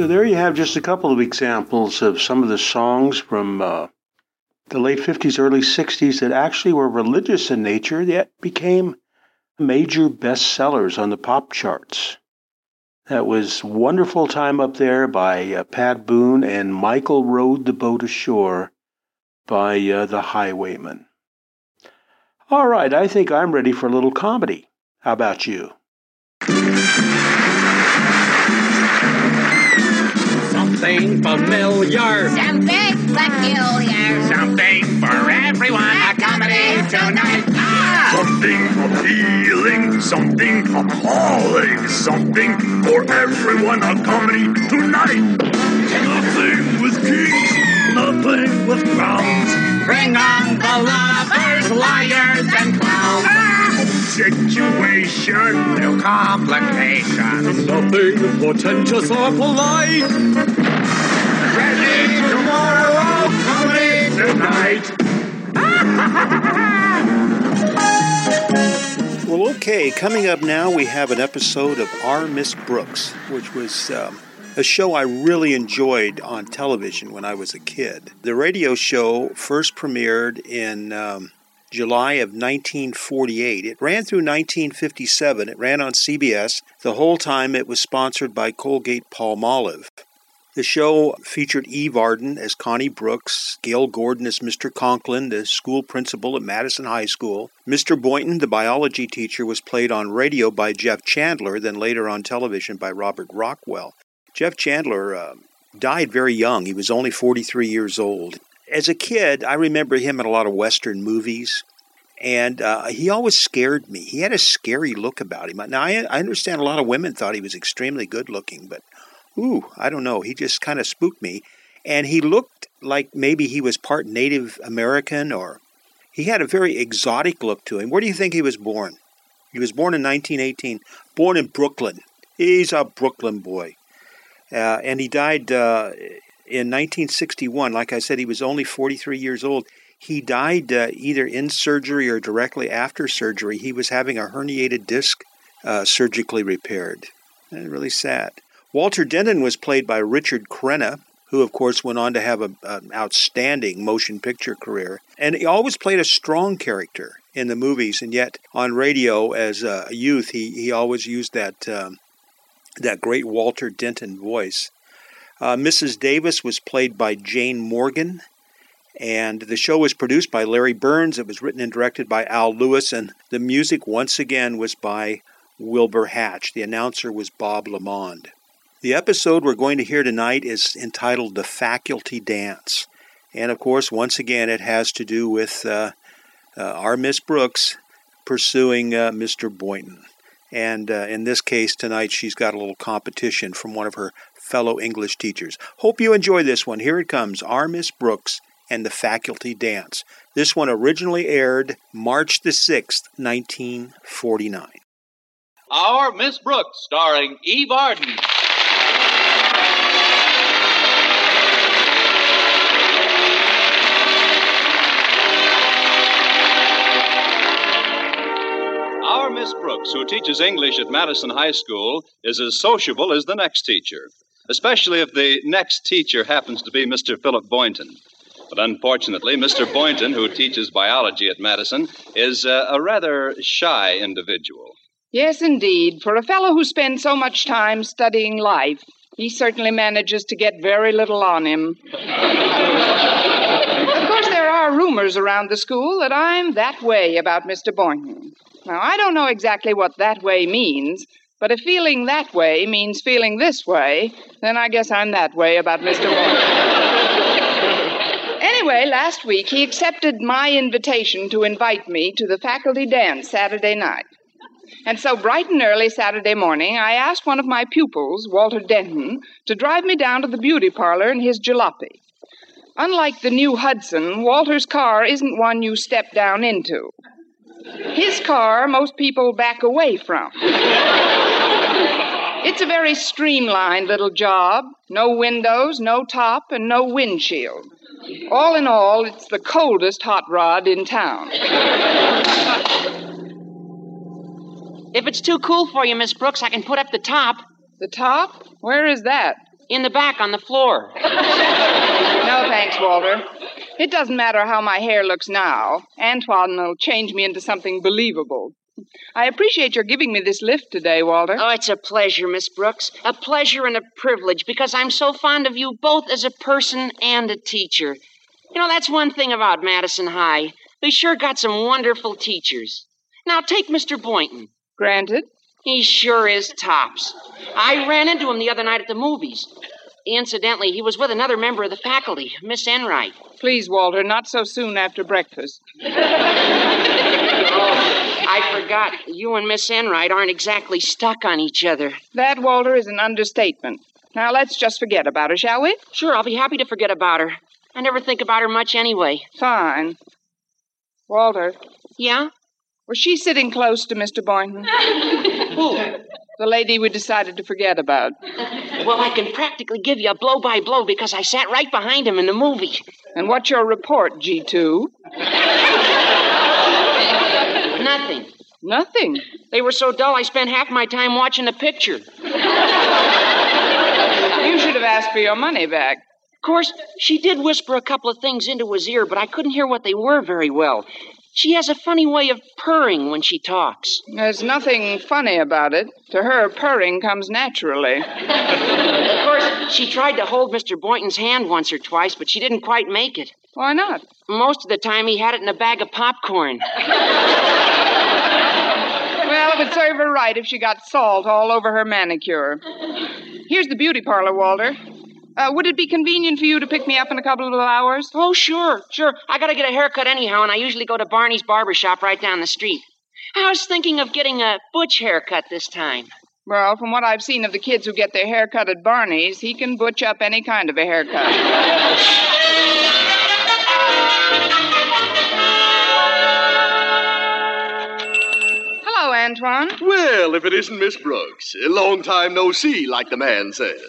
So there you have just a couple of examples of some of the songs from uh, the late 50s, early 60s that actually were religious in nature, yet became major bestsellers on the pop charts. That was Wonderful Time Up There by uh, Pat Boone and Michael Row the Boat Ashore by uh, The Highwaymen. All right, I think I'm ready for a little comedy. How about you? Something familiar. Something peculiar. Something for everyone. A comedy tonight. Ah! Something appealing, something appalling, something for everyone. A comedy tonight. Nothing with kings, nothing with crowns. Bring on the lovers, liars, and clowns. Ah! Situation, no complications. Nothing portentous or polite. Ready tomorrow, comedy tonight. Well, okay, coming up now, we have an episode of Our Miss Brooks, which was um, a show I really enjoyed on television when I was a kid. The radio show first premiered in um, July of 1948. It ran through 1957. It ran on CBS. The whole time it was sponsored by Colgate Palmolive. The show featured Eve Arden as Connie Brooks, Gale Gordon as Mr. Conklin, the school principal at Madison High School. Mr. Boynton, the biology teacher, was played on radio by Jeff Chandler, then later on television by Robert Rockwell. Jeff Chandler uh, died very young. He was only 43 years old. As a kid, I remember him in a lot of Western movies, and uh, he always scared me. He had a scary look about him. Now, I, I understand a lot of women thought he was extremely good looking, but ooh, I don't know. He just kind of spooked me. And he looked like maybe he was part Native American or he had a very exotic look to him. Where do you think he was born? He was born in 1918, born in Brooklyn. He's a Brooklyn boy. Uh, and he died uh, in 1961. Like I said, he was only 43 years old. He died uh, either in surgery or directly after surgery. He was having a herniated disc uh, surgically repaired. And really sad. Walter Denton was played by Richard Crenna, who, of course, went on to have an outstanding motion picture career. And he always played a strong character in the movies, and yet on radio as a youth, he, he always used that, um, that great Walter Denton voice. Uh, Mrs. Davis was played by Jane Morgan, and the show was produced by Larry Berns. It was written and directed by Al Lewis, and the music once again was by Wilbur Hatch. The announcer was Bob LeMond. The episode we're going to hear tonight is entitled The Faculty Dance. And of course, once again, it has to do with uh, uh, our Miss Brooks pursuing uh, Mr. Boynton. And uh, in this case, tonight, she's got a little competition from one of her fellow English teachers. Hope you enjoy this one. Here it comes Our Miss Brooks and the Faculty Dance. This one originally aired March the 6th, 1949. Our Miss Brooks, starring Eve Arden. Our Miss Brooks, who teaches English at Madison High School, is as sociable as the next teacher, especially if the next teacher happens to be Mr. Philip Boynton. But unfortunately, Mr. Boynton, who teaches biology at Madison, is uh, a rather shy individual. Yes, indeed. For a fellow who spends so much time studying life, he certainly manages to get very little on him. of course, there are rumors around the school that I'm that way about Mr. Boynton. Now, I don't know exactly what that way means, but if feeling that way means feeling this way, then I guess I'm that way about Mr. Boynton. anyway, last week he accepted my invitation to invite me to the faculty dance Saturday night. And so, bright and early Saturday morning, I asked one of my pupils, Walter Denton, to drive me down to the beauty parlor in his jalopy. Unlike the new Hudson, Walter's car isn't one you step down into. His car, most people back away from. It's a very streamlined little job. No windows, no top, and no windshield. All in all, it's the coldest hot rod in town. If it's too cool for you, Miss Brooks, I can put up the top. The top? Where is that? In the back on the floor. no, thanks, Walter. It doesn't matter how my hair looks now. Antoine will change me into something believable. I appreciate your giving me this lift today, Walter. Oh, it's a pleasure, Miss Brooks. A pleasure and a privilege because I'm so fond of you both as a person and a teacher. You know, that's one thing about Madison High. We sure got some wonderful teachers. Now, take Mr. Boynton. Granted. He sure is tops. I ran into him the other night at the movies. Incidentally, he was with another member of the faculty, Miss Enright. Please, Walter, not so soon after breakfast. Oh, I forgot. You and Miss Enright aren't exactly stuck on each other. That, Walter, is an understatement. Now let's just forget about her, shall we? Sure, I'll be happy to forget about her. I never think about her much anyway. Fine. Walter. Yeah? Was she sitting close to Mr. Boynton? Who? The lady we decided to forget about. Well, I can practically give you a blow by blow because I sat right behind him in the movie. And what's your report, G2? Nothing. Nothing. They were so dull I spent half my time watching the picture. You should have asked for your money back. Of course, she did whisper a couple of things into his ear, but I couldn't hear what they were very well. She has a funny way of purring when she talks. There's nothing funny about it. To her, purring comes naturally. Of course, she tried to hold Mr. Boynton's hand once or twice, but she didn't quite make it. Why not? Most of the time, he had it in a bag of popcorn. Well, it would serve her right if she got salt all over her manicure. Here's the beauty parlor, Walter. Uh, would it be convenient for you to pick me up in a couple of hours? Oh, sure, sure. I gotta get a haircut anyhow, and I usually go to Barney's barber shop right down the street. I was thinking of getting a butch haircut this time. Well, from what I've seen of the kids who get their hair cut at Barney's, he can butch up any kind of a haircut. Hello, Antoine. Well, if it isn't Miss Brooks. A long time no see, like the man says.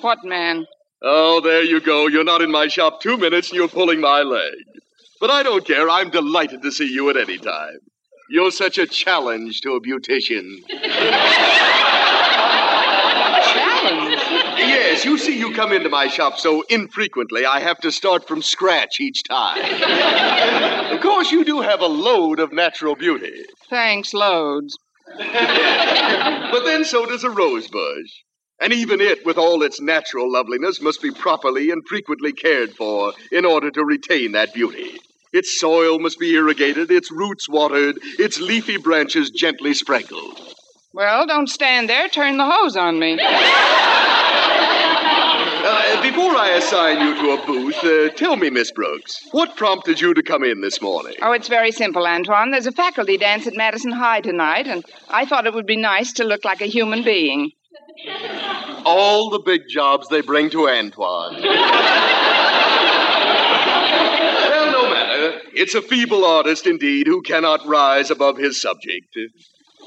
What man? Oh, there you go. You're not in my shop two minutes and you're pulling my leg. But I don't care. I'm delighted to see you at any time. You're such a challenge to a beautician. Challenge? Yes, you see, you come into my shop so infrequently, I have to start from scratch each time. of course, you do have a load of natural beauty. Thanks, loads. But then so does a rose bush. And even it, with all its natural loveliness, must be properly and frequently cared for in order to retain that beauty. Its soil must be irrigated, its roots watered, its leafy branches gently sprinkled. Well, don't stand there. Turn the hose on me. Uh, before I assign you to a booth, uh, tell me, Miss Brooks, what prompted you to come in this morning? Oh, it's very simple, Antoine. There's a faculty dance at Madison High tonight, and I thought it would be nice to look like a human being. All the big jobs they bring to Antoine. well, no matter. It's a feeble artist indeed who cannot rise above his subject.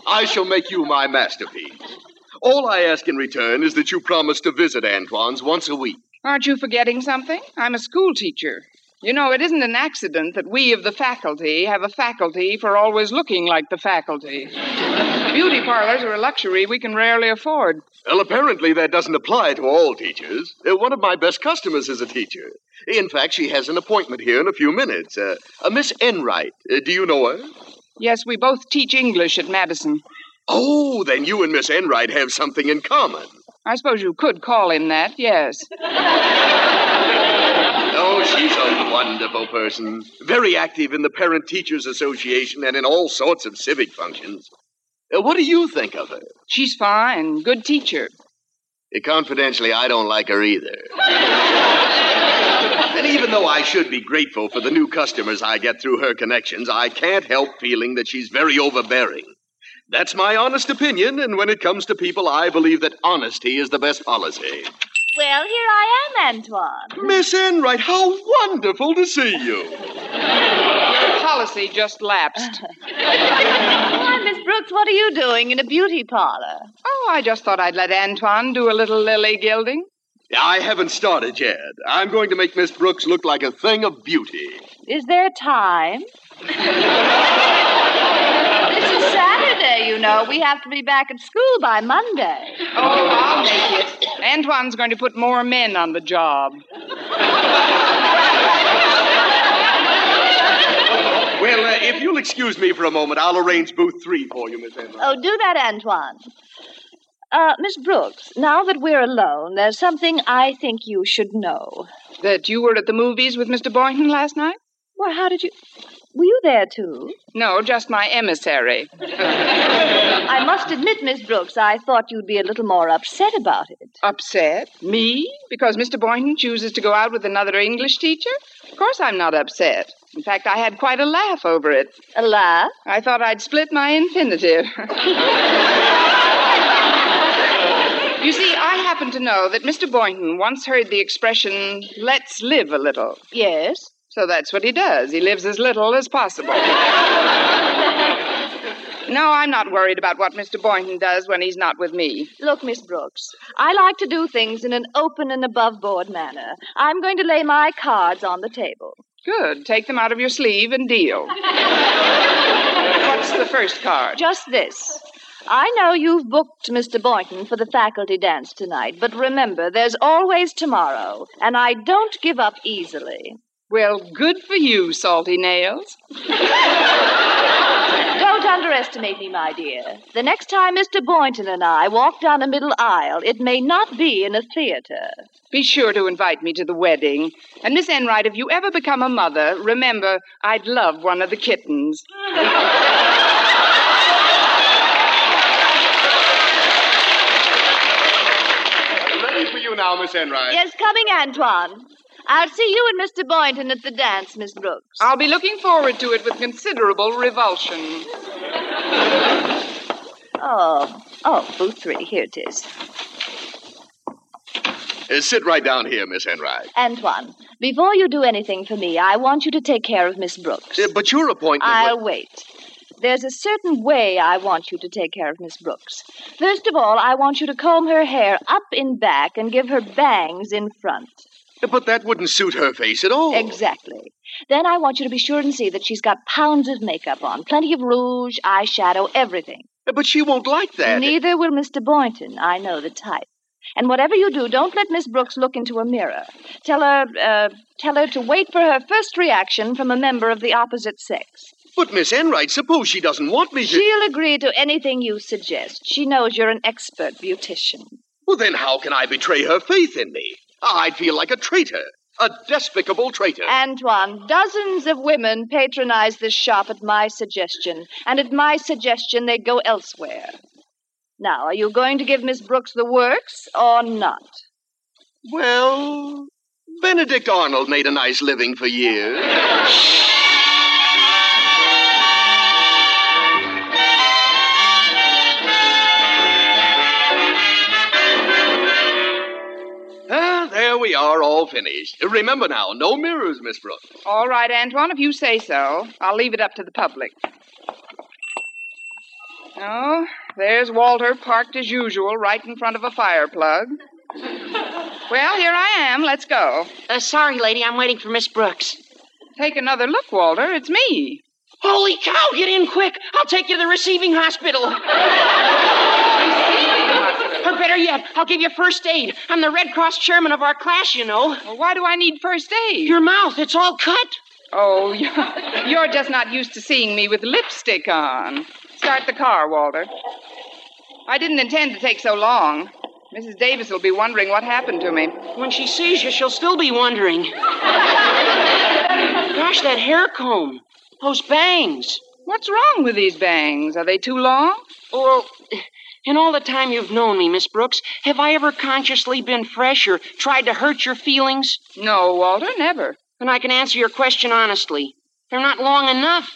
I shall make you my masterpiece. All I ask in return is that you promise to visit Antoine's once a week. Aren't you forgetting something? I'm a school teacher. You know, it isn't an accident that we of the faculty have a faculty for always looking like the faculty. Beauty parlors are a luxury we can rarely afford. Well, apparently that doesn't apply to all teachers. Uh, one of my best customers is a teacher. In fact, she has an appointment here in a few minutes. Uh, a Miss Enright. Uh, do you know her? Yes, we both teach English at Madison. Oh, then you and Miss Enright have something in common. I suppose you could call him that, yes. Oh, she's a wonderful person. Very active in the Parent Teachers Association and in all sorts of civic functions. Uh, what do you think of her? She's fine. Good teacher. Uh, confidentially, I don't like her either. and even though I should be grateful for the new customers I get through her connections, I can't help feeling that she's very overbearing. That's my honest opinion, and when it comes to people, I believe that honesty is the best policy. Well, here I am, Antoine. Miss Enright, how wonderful to see you. Your policy just lapsed. Why, Miss Brooks, what are you doing in a beauty parlor? Oh, I just thought I'd let Antoine do a little lily gilding. I haven't started yet. I'm going to make Miss Brooks look like a thing of beauty. Is there time? this is Saturday, you know. We have to be back at school by Monday. Oh, I'll make it. Antoine's going to put more men on the job. Well, uh, if you'll excuse me for a moment, I'll arrange booth three for you, Miss Enright. Oh, do that, Antoine. Uh, Miss Brooks, now that we're alone, there's something I think you should know. That you were at the movies with Mr. Boynton last night? Well, how did you. Were you there too? No, just my emissary. I must admit, Miss Brooks, I thought you'd be a little more upset about it. Upset? Me? Because Mr. Boynton chooses to go out with another English teacher? Of course I'm not upset. In fact, I had quite a laugh over it. A laugh? I thought I'd split my infinitive. you see, I happen to know that Mr. Boynton once heard the expression, let's live a little. Yes? So that's what he does. He lives as little as possible. No, I'm not worried about what Mr. Boynton does when he's not with me. Look, Miss Brooks, I like to do things in an open and above board manner. I'm going to lay my cards on the table. Good. Take them out of your sleeve and deal. What's the first card? Just this. I know you've booked Mr. Boynton for the faculty dance tonight, but remember, there's always tomorrow, and I don't give up easily. Well, good for you, Salty Nails. Don't underestimate me, my dear. The next time Mr. Boynton and I walk down a middle aisle, it may not be in a theater. Be sure to invite me to the wedding. And Miss Enright, if you ever become a mother, remember, I'd love one of the kittens. Ready for you now, Miss Enright. Yes, coming, Antoine. I'll see you and Mr. Boynton at the dance, Miss Brooks. I'll be looking forward to it with considerable revulsion. Oh, oh, booth three. Here it is. Uh, sit right down here, Miss Enright. Antoine, before you do anything for me, I want you to take care of Miss Brooks. Uh, but your appointment. I'll wait. There's a certain way I want you to take care of Miss Brooks. First of all, I want you to comb her hair up in back and give her bangs in front. But that wouldn't suit her face at all. Exactly. Then I want you to be sure and see that she's got pounds of makeup on, plenty of rouge, eyeshadow, everything. But she won't like that. Neither will Mr. Boynton. I know the type. And whatever you do, don't let Miss Brooks look into a mirror. Tell her, uh, tell her to wait for her first reaction from a member of the opposite sex. But Miss Enright, suppose she doesn't want me to. She'll agree to anything you suggest. She knows you're an expert beautician. Well, then how can I betray her faith in me? I'd feel like a traitor. A despicable traitor. Antoine, dozens of women patronize this shop at my suggestion, and at my suggestion they go elsewhere. Now, are you going to give Miss Brooks the works or not? Well, Benedict Arnold made a nice living for years. we are, all finished. Remember now, no mirrors, Miss Brooks. All right, Antoine, if you say so. I'll leave it up to the public. Oh, there's Walter parked as usual right in front of a fire plug. Well, here I am. Let's go. Uh, sorry, lady, I'm waiting for Miss Brooks. Take another look, Walter. It's me. Holy cow, get in quick. I'll take you to the receiving hospital. or better yet, I'll give you first aid. I'm the Red Cross chairman of our class, you know. Well, why do I need first aid? Your mouth, it's all cut. Oh, you're, you're just not used to seeing me with lipstick on. Start the car, Walter. I didn't intend to take so long. Mrs. Davis will be wondering what happened to me. When she sees you, she'll still be wondering. Gosh, that hair comb. Those bangs. What's wrong with these bangs? Are they too long? Well, in all the time you've known me, Miss Brooks, have I ever consciously been fresh or tried to hurt your feelings? No, Walter, never. And I can answer your question honestly. They're not long enough.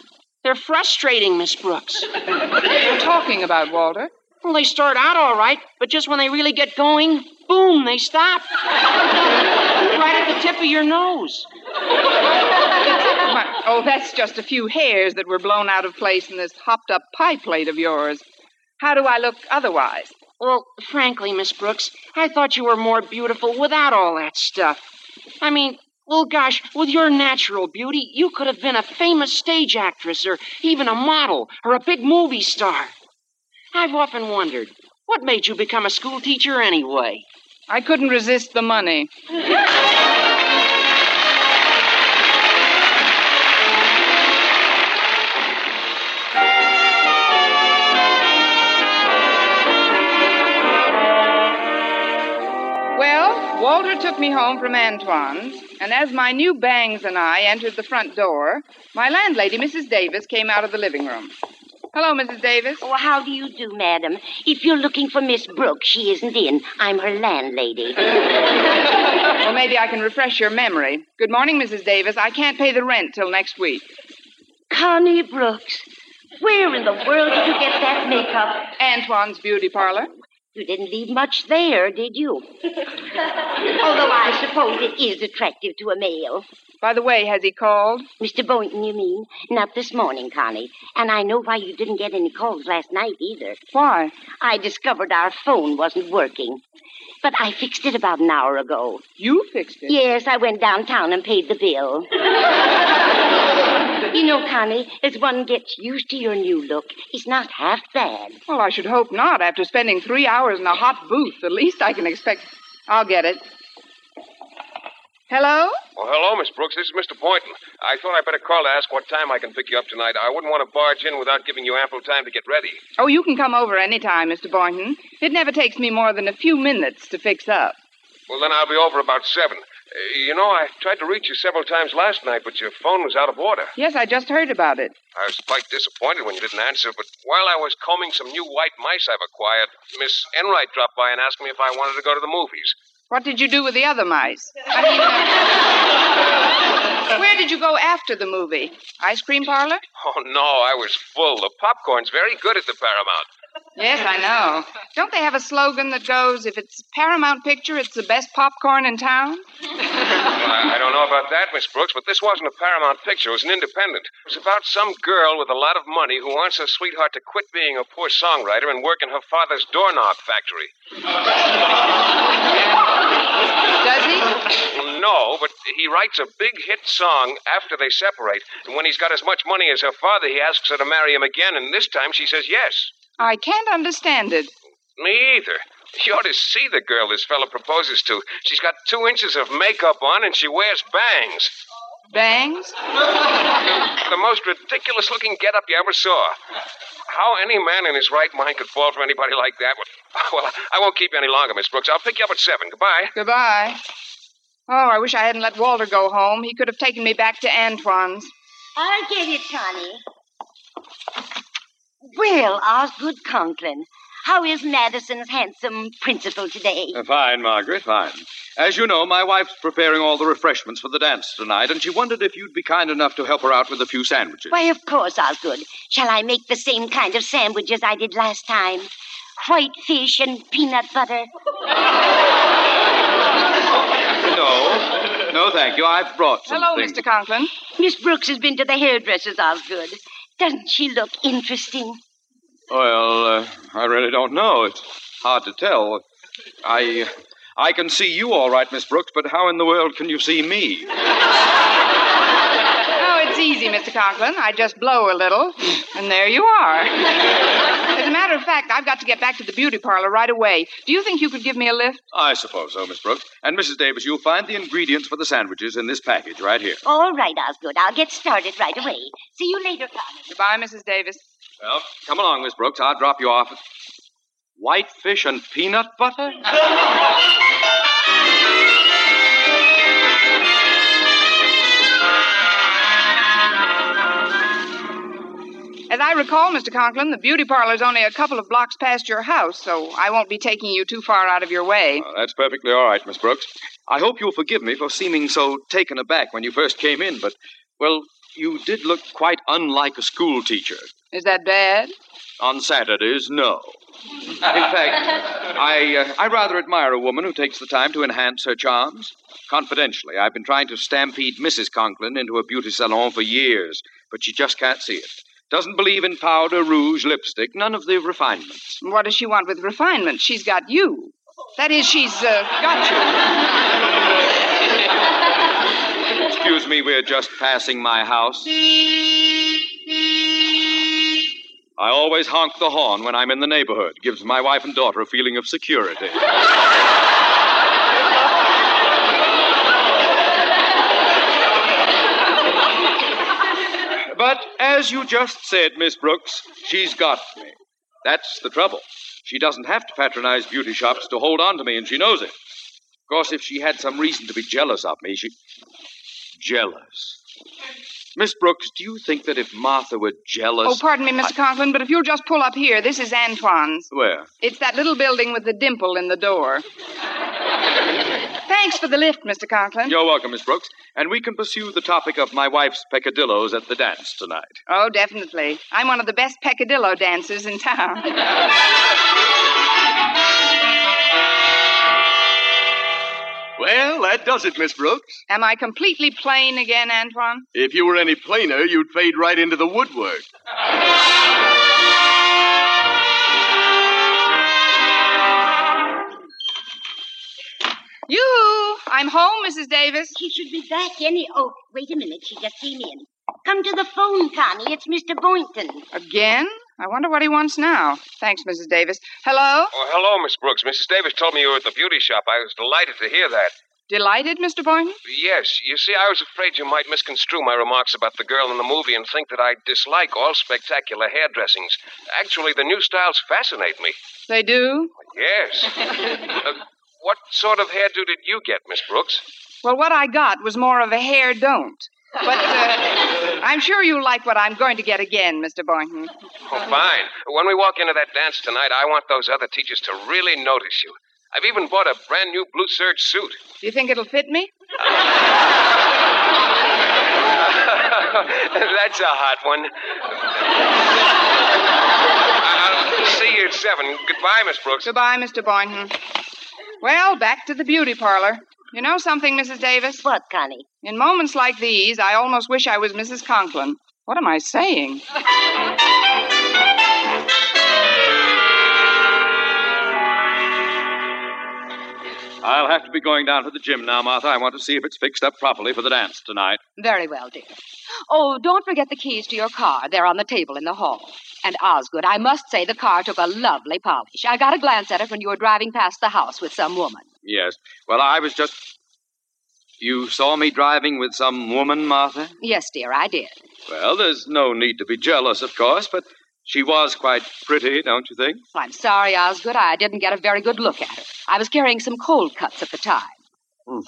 They're frustrating, Miss Brooks. What are you talking about, Walter? Well, they start out all right, but just when they really get going, boom, they stop. right at the tip of your nose. Oh, that's just a few hairs that were blown out of place in this hopped up pie plate of yours. How do I look otherwise? Well, frankly, Miss Brooks, I thought you were more beautiful without all that stuff. I mean, well, gosh, with your natural beauty, you could have been a famous stage actress or even a model or a big movie star. I've often wondered, what made you become a school teacher anyway? I couldn't resist the money. took me home from Antoine's, and as my new bangs and I entered the front door, my landlady, Mrs. Davis, came out of the living room. Hello, Mrs. Davis. Oh, how do you do, madam? If you're looking for Miss Brooks, she isn't in. I'm her landlady. well, maybe I can refresh your memory. Good morning, Mrs. Davis. I can't pay the rent till next week. Connie Brooks. Where in the world did you get that makeup? Antoine's beauty parlor. You didn't leave much there, did you? Although I suppose it is attractive to a male. By the way, has he called? Mr. Boynton, you mean? Not this morning, Connie. And I know why you didn't get any calls last night either. Why? I discovered our phone wasn't working. But I fixed it about an hour ago. You fixed it? Yes, I went downtown and paid the bill. you know, Connie, as one gets used to your new look, it's not half bad. Well, I should hope not. After spending three hours in a hot booth, the least I can expect. I'll get it. Hello? Well, hello, Miss Brooks. This is Mr. Boynton. I thought I'd better call to ask what time I can pick you up tonight. I wouldn't want to barge in without giving you ample time to get ready. Oh, you can come over any time, Mr. Boynton. It never takes me more than a few minutes to fix up. Well, then I'll be over about seven. Uh, you know, I tried to reach you several times last night, but your phone was out of order. Yes, I just heard about it. I was quite disappointed when you didn't answer, but while I was combing some new white mice I've acquired, Miss Enright dropped by and asked me if I wanted to go to the movies. What did you do with the other mice? I mean, where did you go after the movie? Ice cream parlor? Oh, no, I was full. The popcorn's very good at the Paramount. Yes, I know. Don't they have a slogan that goes, if it's Paramount Picture, it's the best popcorn in town? well, I, I don't know about that, Miss Brooks, but this wasn't a Paramount picture. It was an independent. It was about some girl with a lot of money who wants her sweetheart to quit being a poor songwriter and work in her father's doorknob factory. Does he? No, but he writes a big hit song after they separate, and when he's got as much money as her father, he asks her to marry him again, and this time she says yes. I can't understand it. Me either. You ought to see the girl this fellow proposes to. She's got two inches of makeup on and she wears bangs. Bangs? the most ridiculous looking getup you ever saw. How any man in his right mind could fall for anybody like that? Well, I won't keep you any longer, Miss Brooks. I'll pick you up at seven. Goodbye. Goodbye. Oh, I wish I hadn't let Walter go home. He could have taken me back to Antoine's. I'll get it, Connie. Well, Osgood Conklin, how is Madison's handsome principal today? Uh, fine, Margaret, fine. As you know, my wife's preparing all the refreshments for the dance tonight, and she wondered if you'd be kind enough to help her out with a few sandwiches. Why, of course, Osgood. Shall I make the same kind of sandwiches I did last time? White fish and peanut butter? No, no, thank you. I've brought some Hello, things. Mr. Conklin. Miss Brooks has been to the hairdresser's, Osgood. Doesn't she look interesting? Well, uh, I really don't know. It's hard to tell. I, I can see you all right, Miss Brooks, but how in the world can you see me? Oh, it's easy, Mr. Conklin. I just blow a little, and there you are. As a matter of fact, I've got to get back to the beauty parlor right away. Do you think you could give me a lift? I suppose so, Miss Brooks. And Mrs. Davis, you'll find the ingredients for the sandwiches in this package right here. All right, Osgood. I'll get started right away. See you later, Connie. Goodbye, Mrs. Davis. Well, come along, Miss Brooks. I'll drop you off. at- White fish and peanut butter? As I recall, Mr. Conklin, the beauty parlor's only a couple of blocks past your house, so I won't be taking you too far out of your way. That's perfectly all right, Miss Brooks. I hope you'll forgive me for seeming so taken aback when you first came in, but, well, you did look quite unlike a school teacher. Is that bad? On Saturdays, no. In fact, I, uh, I rather admire a woman who takes the time to enhance her charms. Confidentially, I've been trying to stampede Mrs. Conklin into a beauty salon for years, but she just can't see it. Doesn't believe in powder, rouge, lipstick, none of the refinements. What does she want with refinement? She's got you. That is, she's uh, got you. Excuse me, we're just passing my house. I always honk the horn when I'm in the neighborhood. Gives my wife and daughter a feeling of security. But as you just said, Miss Brooks, she's got me. That's the trouble. She doesn't have to patronize beauty shops to hold on to me, and she knows it. Of course, if she had some reason to be jealous of me, she. Jealous. Miss Brooks, do you think that if Martha were jealous. Oh, pardon me, Mr. Conklin, but if you'll just pull up here, this is Antoine's. Where? It's that little building with the dimple in the door. Thanks for the lift, Mr. Conklin. You're welcome, Miss Brooks. And we can pursue the topic of my wife's peccadillos at the dance tonight. Oh, definitely. I'm one of the best peccadillo dancers in town. Well, that does it, Miss Brooks. Am I completely plain again, Antoine? If you were any plainer, you'd fade right into the woodwork. Yoo-hoo! I'm home, Mrs. Davis. She should be back any. Oh, wait a minute. She just came in. Come to the phone, Connie. It's Mr. Boynton. Again? I wonder what he wants now. Thanks, Mrs. Davis. Hello? Oh, hello, Miss Brooks. Mrs. Davis told me you were at the beauty shop. I was delighted to hear that. Delighted, Mr. Boynton? Yes. You see, I was afraid you might misconstrue my remarks about the girl in the movie and think that I dislike all spectacular hairdressings. Actually, the new styles fascinate me. They do? Yes. uh, what sort of hairdo did you get, Miss Brooks? Well, what I got was more of a hair don't. But uh, I'm sure you'll like what I'm going to get again, Mr. Boynton. Oh, fine. When we walk into that dance tonight, I want those other teachers to really notice you. I've even bought a brand new blue serge suit. Do you think it'll fit me? That's a hot one. I'll see you at seven. Goodbye, Miss Brooks. Goodbye, Mr. Boynton. Well, back to the beauty parlor. You know something, Mrs. Davis? What, Connie? In moments like these, I almost wish I was Mrs. Conklin. What am I saying? I'll have to be going down to the gym now, Martha. I want to see if it's fixed up properly for the dance tonight. Very well, dear. Oh, don't forget the keys to your car. They're on the table in the hall. And Osgood, I must say the car took a lovely polish. I got a glance at it when you were driving past the house with some woman. Yes. Well, I was just. You saw me driving with some woman, Martha? Yes, dear, I did. Well, there's no need to be jealous, of course, but she was quite pretty, don't you think? I'm sorry, Osgood. I didn't get a very good look at her. I was carrying some cold cuts at the time. Hmm.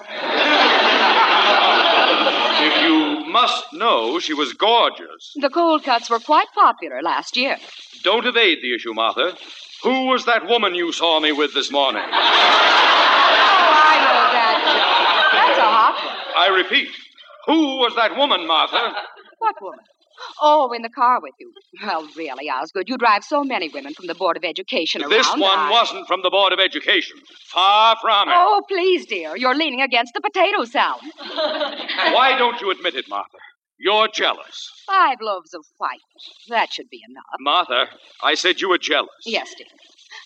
If you must know, she was gorgeous. The cold cuts were quite popular last year. Don't evade the issue, Martha. Who was that woman you saw me with this morning? Oh, I know that. That's a hot one. I repeat, who was that woman, Martha? What woman? Oh, in the car with you. Well, really, Osgood, you drive so many women from the Board of Education around. This one I- wasn't from the Board of Education. Far from it. Oh, please, dear. You're leaning against the potato salad. Why don't you admit it, Martha? You're jealous. Five loaves of white. That should be enough. Martha, I said you were jealous. Yes, dear.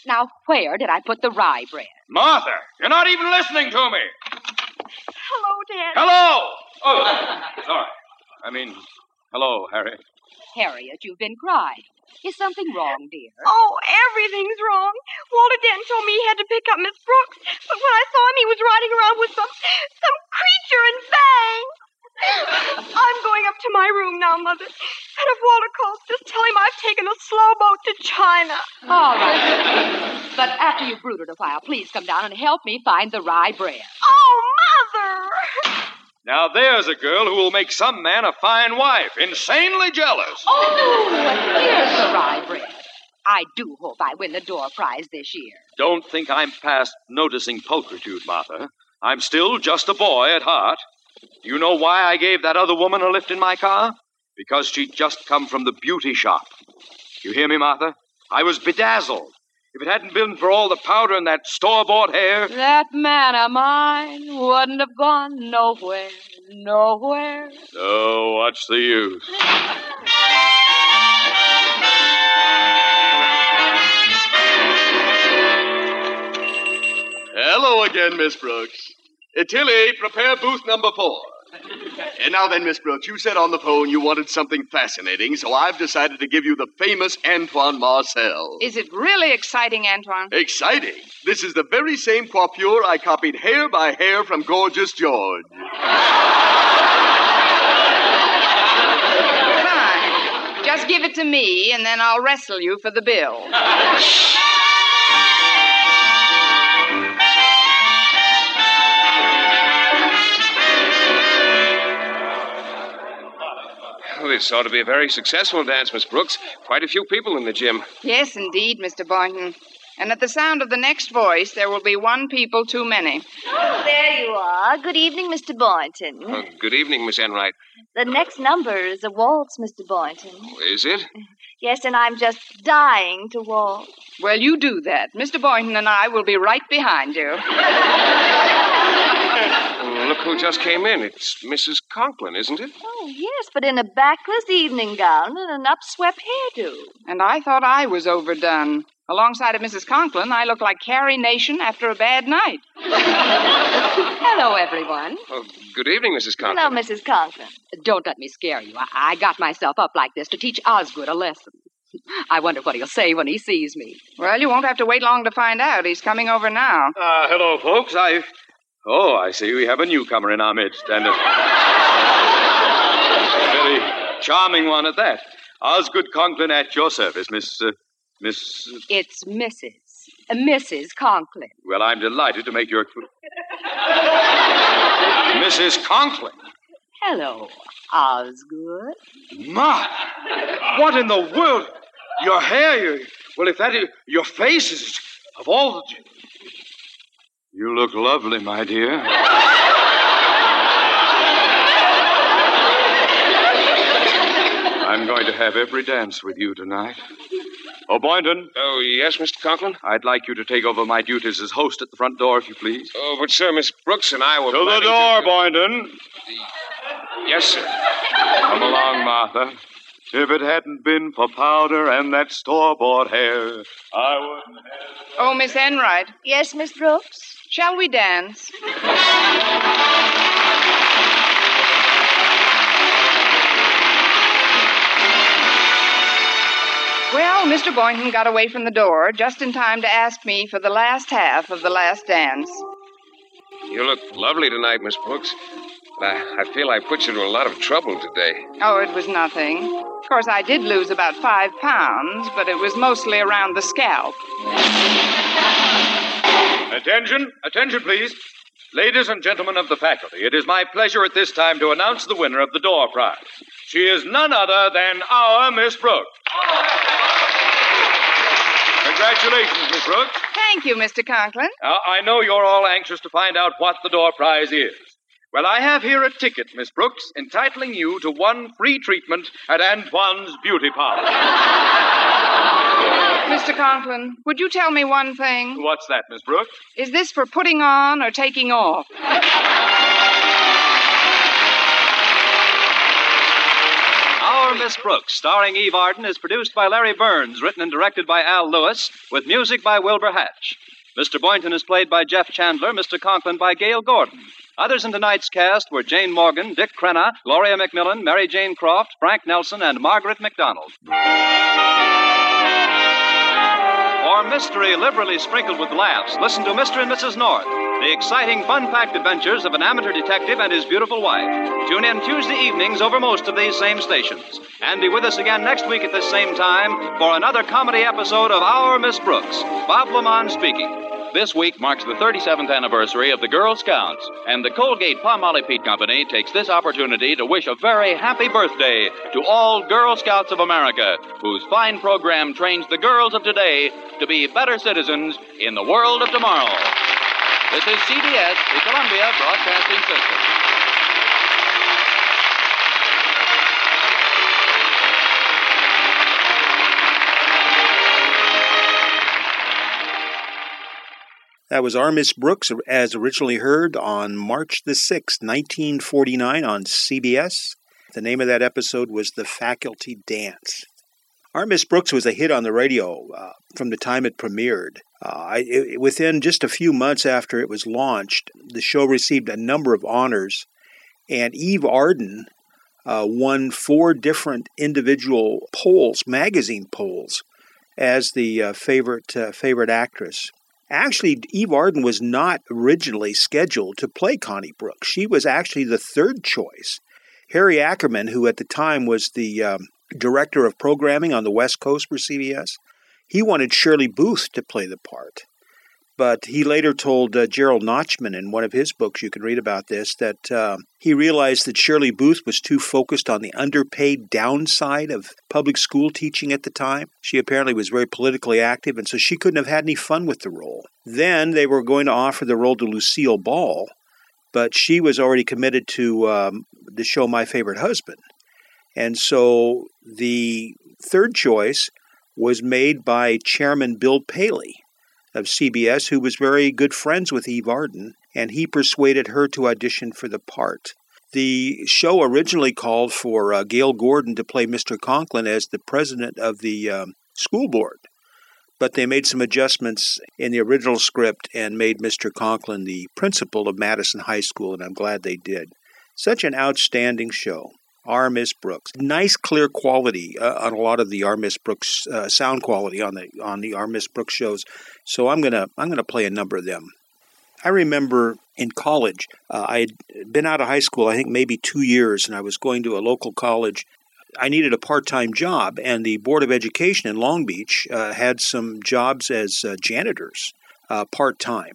Now, where did I put the rye bread? Martha, you're not even listening to me. Hello, Dad. Hello! Oh, sorry. I mean, hello, Harry. Harriet, you've been crying. Is something wrong, dear? Oh, everything's wrong. Walter Denton told me he had to pick up Miss Brooks, but when I saw him, he was riding around with some some creature in bangs. I'm going up to my room now, Mother. And if Walter calls, just tell him I've taken a slow boat to China. All right. But after you've brooded a while, please come down and help me find the rye bread. Oh, Mother! Now there's a girl who will make some man a fine wife. Insanely jealous. Oh, here's the rye bread. I do hope I win the door prize this year. Don't think I'm past noticing pulchritude, Martha. I'm still just a boy at heart. You know why I gave that other woman a lift in my car? Because she'd just come from the beauty shop. You hear me, Martha? I was bedazzled. If it hadn't been for all the powder and that store bought hair. That man of mine wouldn't have gone nowhere, nowhere. So, what's the use? Hello again, Miss Brooks. Tilly, prepare booth number four. And now then, Miss Brooks, you said on the phone you wanted something fascinating, so I've decided to give you the famous Antoine Marcel. Is it really exciting, Antoine? Exciting. This is the very same coiffure I copied hair by hair from Gorgeous George. Fine. Just give it to me, and then I'll wrestle you for the bill. Oh, this ought to be a very successful dance, Miss Brooks. Quite a few people in the gym. Yes, indeed, Mr. Boynton. And at the sound of the next voice, there will be one people too many. Oh, there you are. Good evening, Mr. Boynton. Oh, good evening, Miss Enright. The next number is a waltz, Mr. Boynton. Oh, is it? Yes, and I'm just dying to waltz. Well, you do that. Mr. Boynton and I will be right behind you. Look who just came in. It's Mrs. Conklin, isn't it? Oh, yes, but in a backless evening gown and an upswept hairdo. And I thought I was overdone. Alongside of Mrs. Conklin, I look like Carrie Nation after a bad night. Hello, everyone. Oh, good evening, Mrs. Conklin. Hello, Mrs. Conklin. Don't let me scare you. I, I got myself up like this to teach Osgood a lesson. I wonder what he'll say when he sees me. Well, you won't have to wait long to find out. He's coming over now. Uh, hello, folks. I. Oh, I see we have a newcomer in our midst, and a, a very charming one at that. Osgood Conklin at your service, Miss. Uh, Miss. It's Mrs. uh, Mrs. Conklin. Well, I'm delighted to make your. Mrs. Conklin. Hello, Osgood. My! What in the world? Your hair, your. Well, if that is. Your face is. Of all the. You look lovely, my dear. I'm going to have every dance with you tonight. Oh, Boynton. Oh, yes, Mr. Conklin? I'd like you to take over my duties as host at the front door, if you please. Oh, but, sir, Miss Brooks and I were. To the door, Boynton. Yes, sir. Come along, Martha. If it hadn't been for powder and that store bought hair, I wouldn't have. Oh, Miss Enright. Yes, Miss Brooks? Shall we dance? Well, Mr. Boynton got away from the door just in time to ask me for the last half of the last dance. You look lovely tonight, Miss Brooks. But I, I feel I put you to a lot of trouble today. Oh, it was nothing. Of course, I did lose about five pounds, but it was mostly around the scalp. Attention, attention, please. Ladies and gentlemen of the faculty, it is my pleasure at this time to announce the winner of the door prize. She is none other than our Miss Brooks. Congratulations, Miss Brooks. Thank you, Mr. Conklin. Now, I know you're all anxious to find out what the door prize is. Well, I have here a ticket, Miss Brooks, entitling you to one free treatment at Antoine's Beauty Parlor. Mr. Conklin, would you tell me one thing? What's that, Miss Brooks? Is this for putting on or taking off? Our Miss Brooks, starring Eve Arden, is produced by Larry Berns, written and directed by Al Lewis, with music by Wilbur Hatch. Mr. Boynton is played by Jeff Chandler, Mr. Conklin by Gale Gordon. Others in tonight's cast were Jane Morgan, Dick Crenna, Gloria McMillan, Mary Jane Croft, Frank Nelson, and Margaret McDonald. For mystery liberally sprinkled with laughs, listen to Mr. and Mrs. North, the exciting, fun packed adventures of an amateur detective and his beautiful wife. Tune in Tuesday evenings over most of these same stations. And be with us again next week at this same time for another comedy episode of Our Miss Brooks. Bob LeMond speaking. This week marks the 37th anniversary of the Girl Scouts, and the Colgate Palmolive Peet Company takes this opportunity to wish a very happy birthday to all Girl Scouts of America, whose fine program trains the girls of today to be better citizens in the world of tomorrow. This is CBS, the Columbia Broadcasting System. That was Our Miss Brooks, as originally heard on March the 6th, 1949, on CBS. The name of that episode was The Faculty Dance. Our Miss Brooks was a hit on the radio uh, from the time it premiered. Uh, I, it, within just a few months after it was launched, the show received a number of honors, and Eve Arden uh, won four different individual polls, magazine polls, as the uh, favorite uh, favorite actress. Actually, Eve Arden was not originally scheduled to play Connie Brooks. She was actually the third choice. Harry Ackerman, who at the time was the um, director of programming on the West Coast for CBS, he wanted Shirley Booth to play the part. but he later told uh, Gerald Nachman in one of his books, you can read about this, that uh, he realized that Shirley Booth was too focused on the underpaid downside of public school teaching at the time. She apparently was very politically active, and so she couldn't have had any fun with the role. Then they were going to offer the role to Lucille Ball, but she was already committed to um, the show My Favorite Husband. And so the third choice was made by Chairman Bill Paley of CBS, who was very good friends with Eve Arden, and he persuaded her to audition for the part. The show originally called for uh, Gale Gordon to play Mr. Conklin as the president of the um, school board, but they made some adjustments in the original script and made Mr. Conklin the principal of Madison High School, and I'm glad they did. Such an outstanding show. Our Miss Brooks. Nice, clear quality uh, on a lot of the Our Miss Brooks uh, sound quality on the on the Our Miss Brooks shows. So I'm gonna I'm gonna play a number of them. I remember in college, uh, I had been out of high school, I think maybe two years, and I was going to a local college. I needed a part time job, and the Board of Education in Long Beach uh, had some jobs as uh, janitors uh, part time.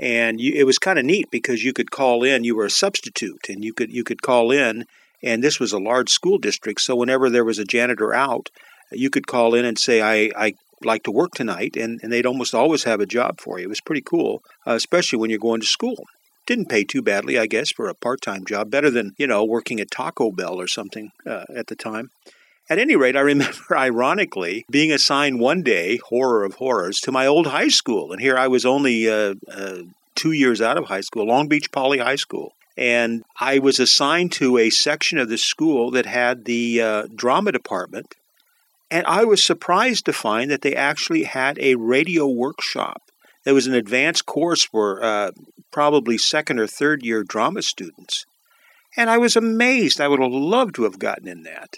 And you, it was kind of neat because you could call in. You were a substitute, and you could you could call in and this was a large school district, so whenever there was a janitor out, you could call in and say, I, I like to work tonight, and, and they'd almost always have a job for you. It was pretty cool, uh, especially when you're going to school. Didn't pay too badly, I guess, for a part time job, better than, you know, working at Taco Bell or something uh, at the time. At any rate, I remember ironically being assigned one day, horror of horrors, to my old high school. And here I was only uh, uh, two years out of high school, Long Beach Poly High School. And I was assigned to a section of the school that had the uh, drama department. And I was surprised to find that they actually had a radio workshop. There was an advanced course for uh, probably second or third year drama students. And I was amazed. I would have loved to have gotten in that.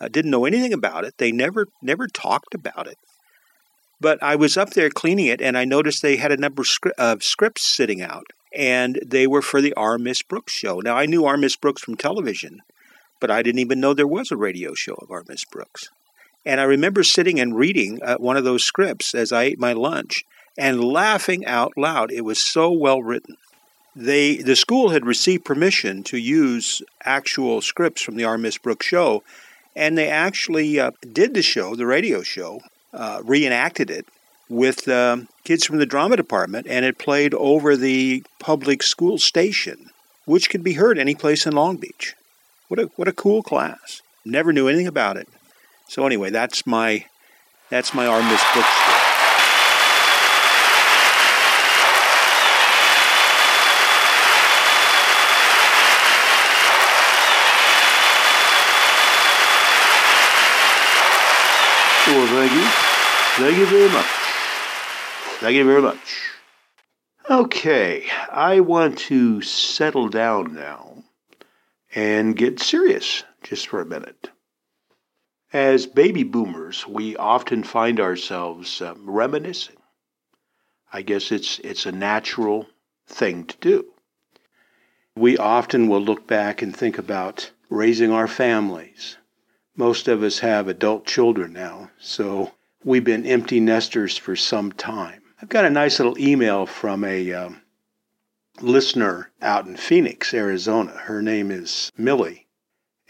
I didn't know anything about it. They never never talked about it. But I was up there cleaning it, and I noticed they had a number of scripts sitting out and they were for the Our Miss Brooks show. Now, I knew Our Miss Brooks from television, but I didn't even know there was a radio show of Our Miss Brooks. And I remember sitting and reading uh, one of those scripts as I ate my lunch and laughing out loud. It was so well written. They, the school had received permission to use actual scripts from the Our Miss Brooks show, and they actually uh, did the show, the radio show, uh, reenacted it with um, kids from the drama department, and it played over the public school station, which could be heard any place in Long Beach. What a what a cool class! Never knew anything about it. So anyway, that's my that's my Brooks story. Well, thank you. Thank you very much. Thank you very much. Okay, I want to settle down now and get serious just for a minute. As baby boomers, we often find ourselves um, reminiscing. I guess it's it's a natural thing to do. We often will look back and think about raising our families. Most of us have adult children now, so we've been empty nesters for some time. I've got a nice little email from a um, listener out in Phoenix, Arizona. Her name is Millie.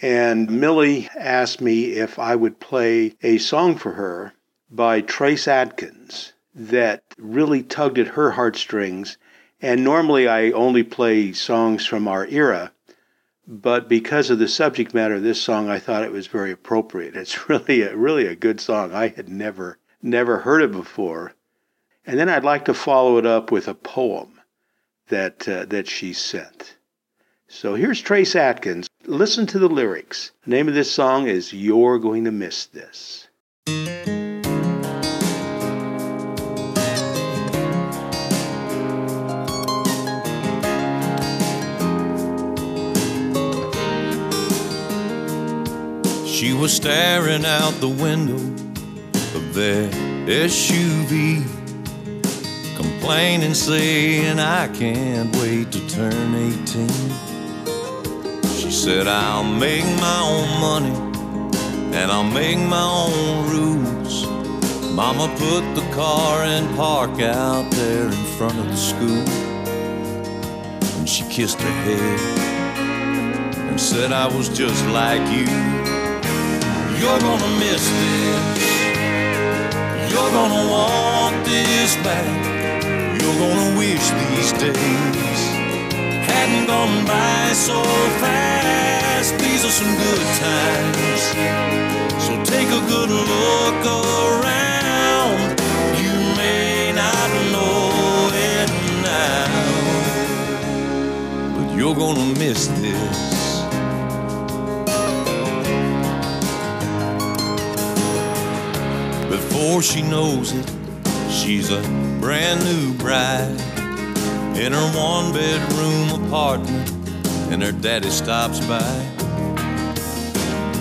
And Millie asked me if I would play a song for her by Trace Adkins that really tugged at her heartstrings. And normally I only play songs from our era, but because of the subject matter of this song, I thought it was very appropriate. It's really a, really a good song. I had never never heard it before, and then I'd like to follow it up with a poem that, uh, that she sent. So here's Trace Adkins. Listen to the lyrics. The name of this song is You're Going to Miss This. She was staring out the window of that SUV complaining, saying, I can't wait to turn 18. She said, I'll make my own money and I'll make my own rules. Mama put the car in park out there in front of the school. And she kissed her head and said I was just like you. You're gonna miss this. You're gonna want this back. You're gonna wish these days hadn't gone by so fast. These are some good times. So take a good look around. You may not know it now, but you're gonna miss this. Before she knows it, she's a brand new bride in her one bedroom apartment, and her daddy stops by.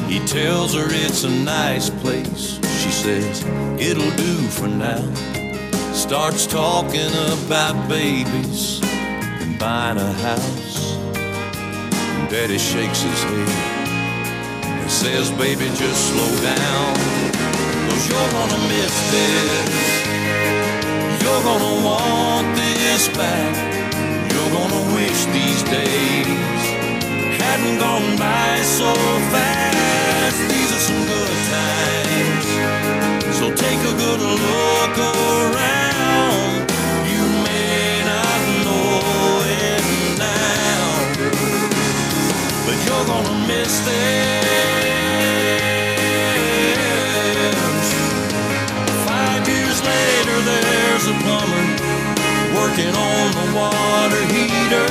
He tells her it's a nice place. She says, It'll do for now. Starts talking about babies and buying a house. Daddy shakes his head and says, Baby, just slow down. Cause you're gonna miss this. You're gonna want this back. You're gonna wish these days hadn't gone by so fast. These are some good times. So take a good look around. You may not know it now, but you're gonna miss this. Working on the water heater.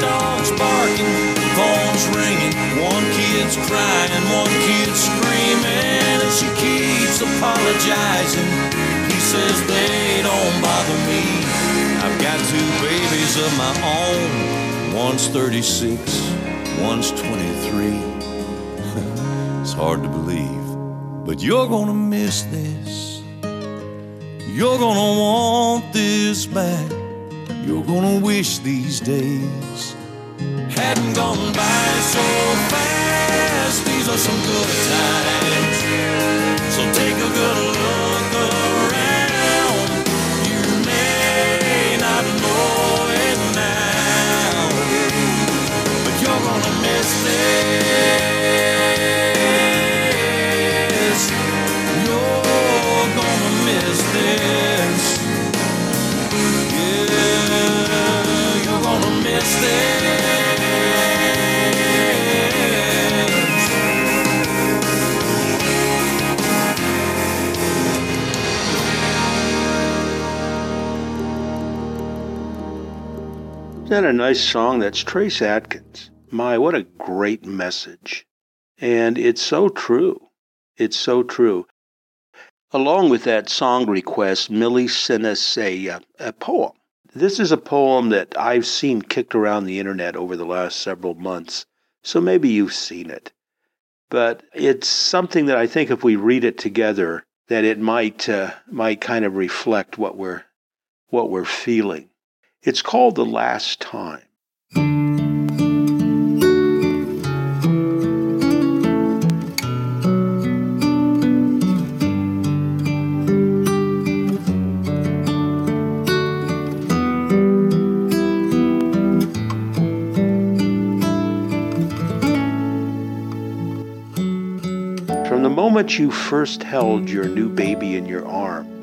Dogs barking, phones ringing. One kid's crying, one kid's screaming, and she keeps apologizing. He says they don't bother me. I've got two babies of my own. One's 36, one's 23. it's hard to believe, but you're gonna miss this. You're gonna want this back. Gonna wish these days hadn't gone by so fast. These are some good times. So take a good look that a nice song? That's Trace Adkins. My, what a great message. And it's so true. It's so true. Along with that song request, Millie sent us a, uh, a poem. This is a poem that I've seen kicked around the internet over the last several months, so maybe you've seen it. But it's something that I think if we read it together, that it might uh, might kind of reflect what we're what we're feeling. It's called The Last Time. From the moment you first held your new baby in your arms,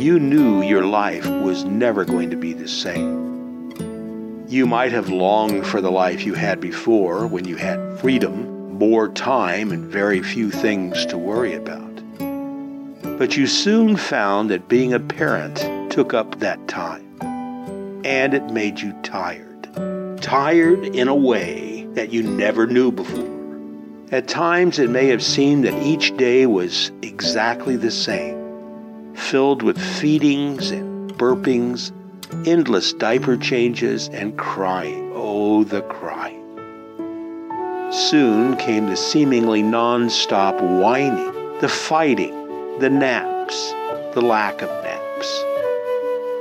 you knew your life was never going to be the same. You might have longed for the life you had before when you had freedom, more time, and very few things to worry about. But you soon found that being a parent took up that time, and it made you tired. Tired in a way that you never knew before. At times, it may have seemed that each day was exactly the same, filled with feedings and burpings, endless diaper changes, and crying. Oh, the crying. Soon came the seemingly non-stop whining, the fighting, the naps, the lack of naps.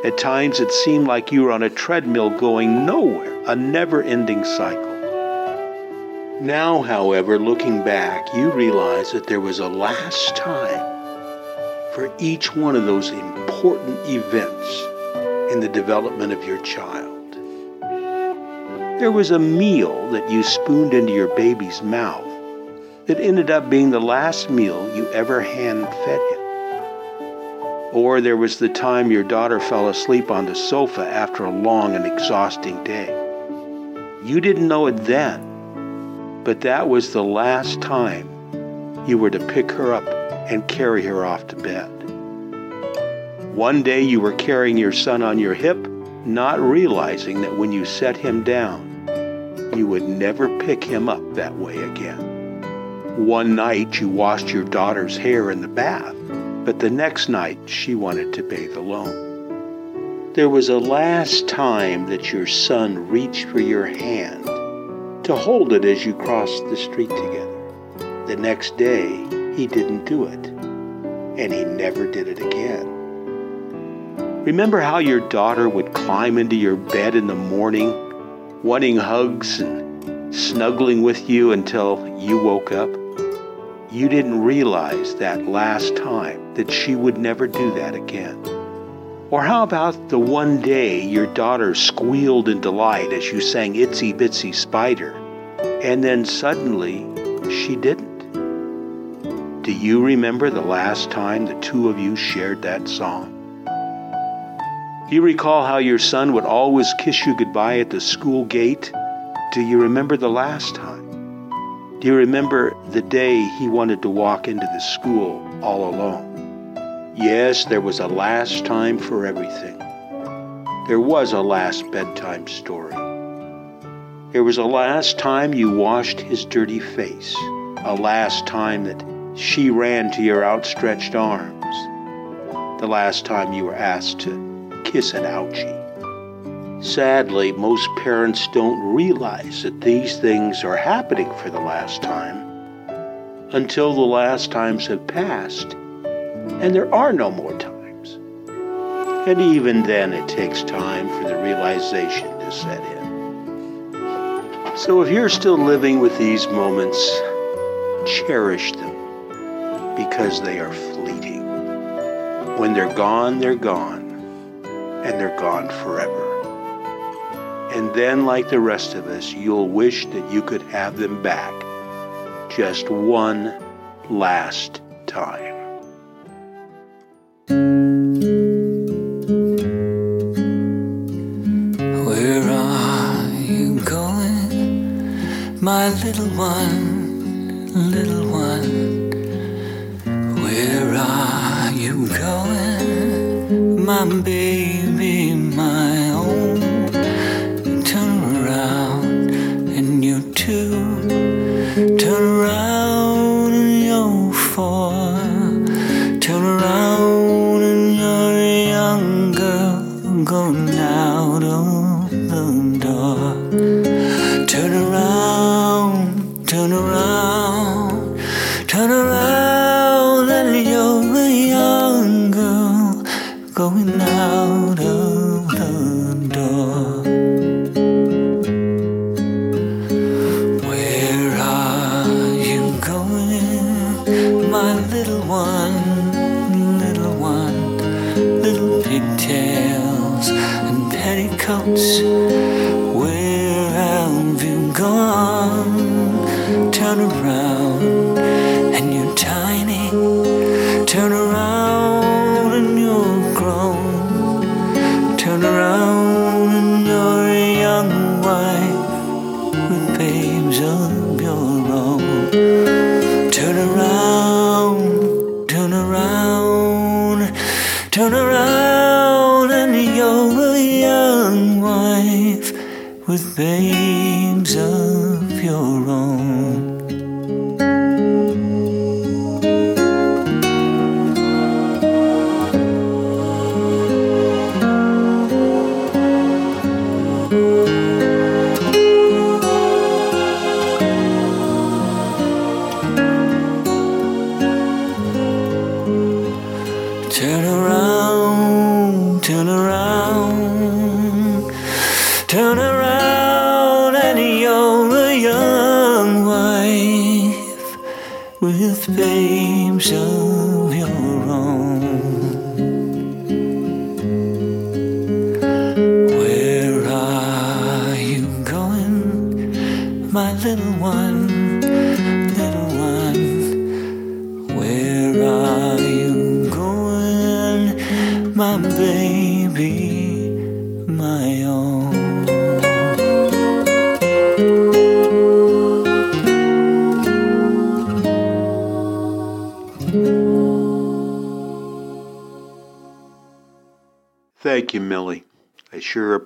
At times, it seemed like you were on a treadmill going nowhere, a never ending cycle. Now, however, looking back, you realize that there was a last time for each one of those important events in the development of your child. There was a meal that you spooned into your baby's mouth that ended up being the last meal you ever hand fed him. Or there was the time your daughter fell asleep on the sofa after a long and exhausting day. You didn't know it then, but that was the last time you were to pick her up and carry her off to bed. One day you were carrying your son on your hip, not realizing that when you set him down, you would never pick him up that way again. One night you washed your daughter's hair in the bath, but the next night she wanted to bathe alone. There was a last time that your son reached for your hand to hold it as you crossed the street together. The next day, he didn't do it, and he never did it again. Remember how your daughter would climb into your bed in the morning, wanting hugs and snuggling with you until you woke up? You didn't realize that last time that she would never do that again. Or how about the one day your daughter squealed in delight as you sang Itsy Bitsy Spider, and then suddenly she didn't? Do you remember the last time the two of you shared that song? Do you recall how your son would always kiss you goodbye at the school gate? Do you remember the last time? Do you remember the day he wanted to walk into the school all alone? Yes, there was a last time for everything. There was a last bedtime story. There was a last time you washed his dirty face, a last time that she ran to your outstretched arms the last time you were asked to kiss an ouchie. Sadly, most parents don't realize that these things are happening for the last time until the last times have passed and there are no more times. And even then, it takes time for the realization to set in. So if you're still living with these moments, cherish them because they are fleeting. When they're gone, they're gone, and they're gone forever. And then, like the rest of us, you'll wish that you could have them back just one last time. Where are you going, my little going, my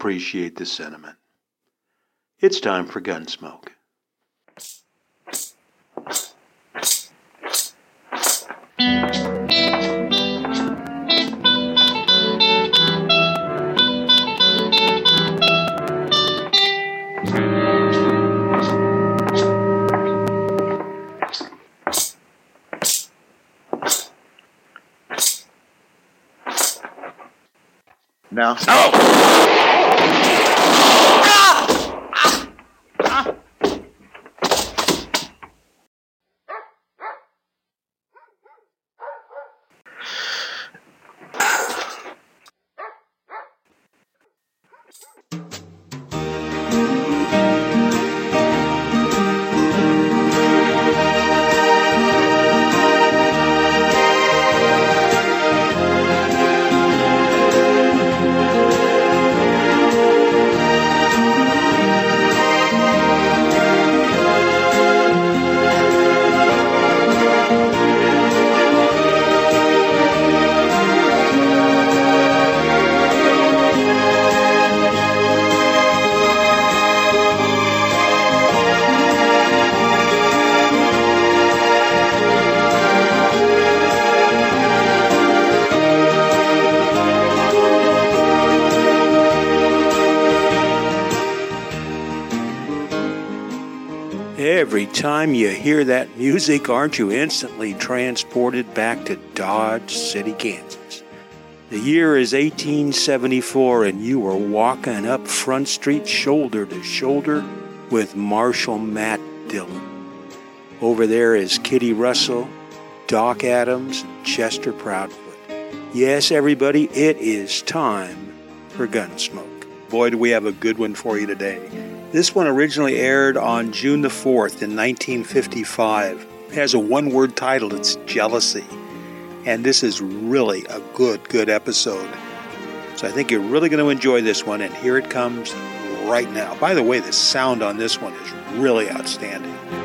appreciate the sentiment. It's time for Gunsmoke. Now. Every time you hear that music, aren't you instantly transported back to Dodge City, Kansas? The year is 1874, and you are walking up Front Street shoulder to shoulder with Marshal Matt Dillon. Over there is Kitty Russell, Doc Adams, and Chester Proudfoot. Yes, everybody, it is time for Gunsmoke. Boy, do we have a good one for you today. This one originally aired on June the 4th in 1955. It has a one word title, it's Jealousy. And this is really a good, good episode. So I think you're really going to enjoy this one, and here it comes right now. By the way, the sound on this one is really outstanding.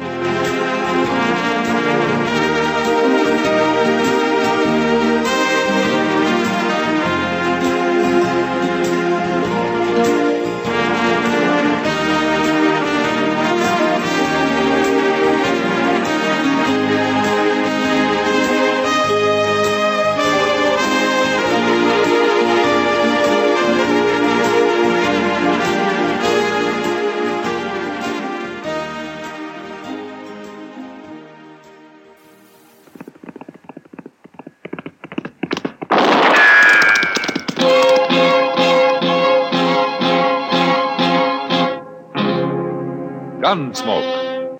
Gunsmoke.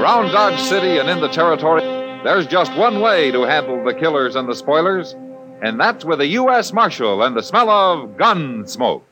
Around Dodge City and in the territory, there's just one way to handle the killers and the spoilers, and that's with a U.S. Marshal and the smell of gun smoke.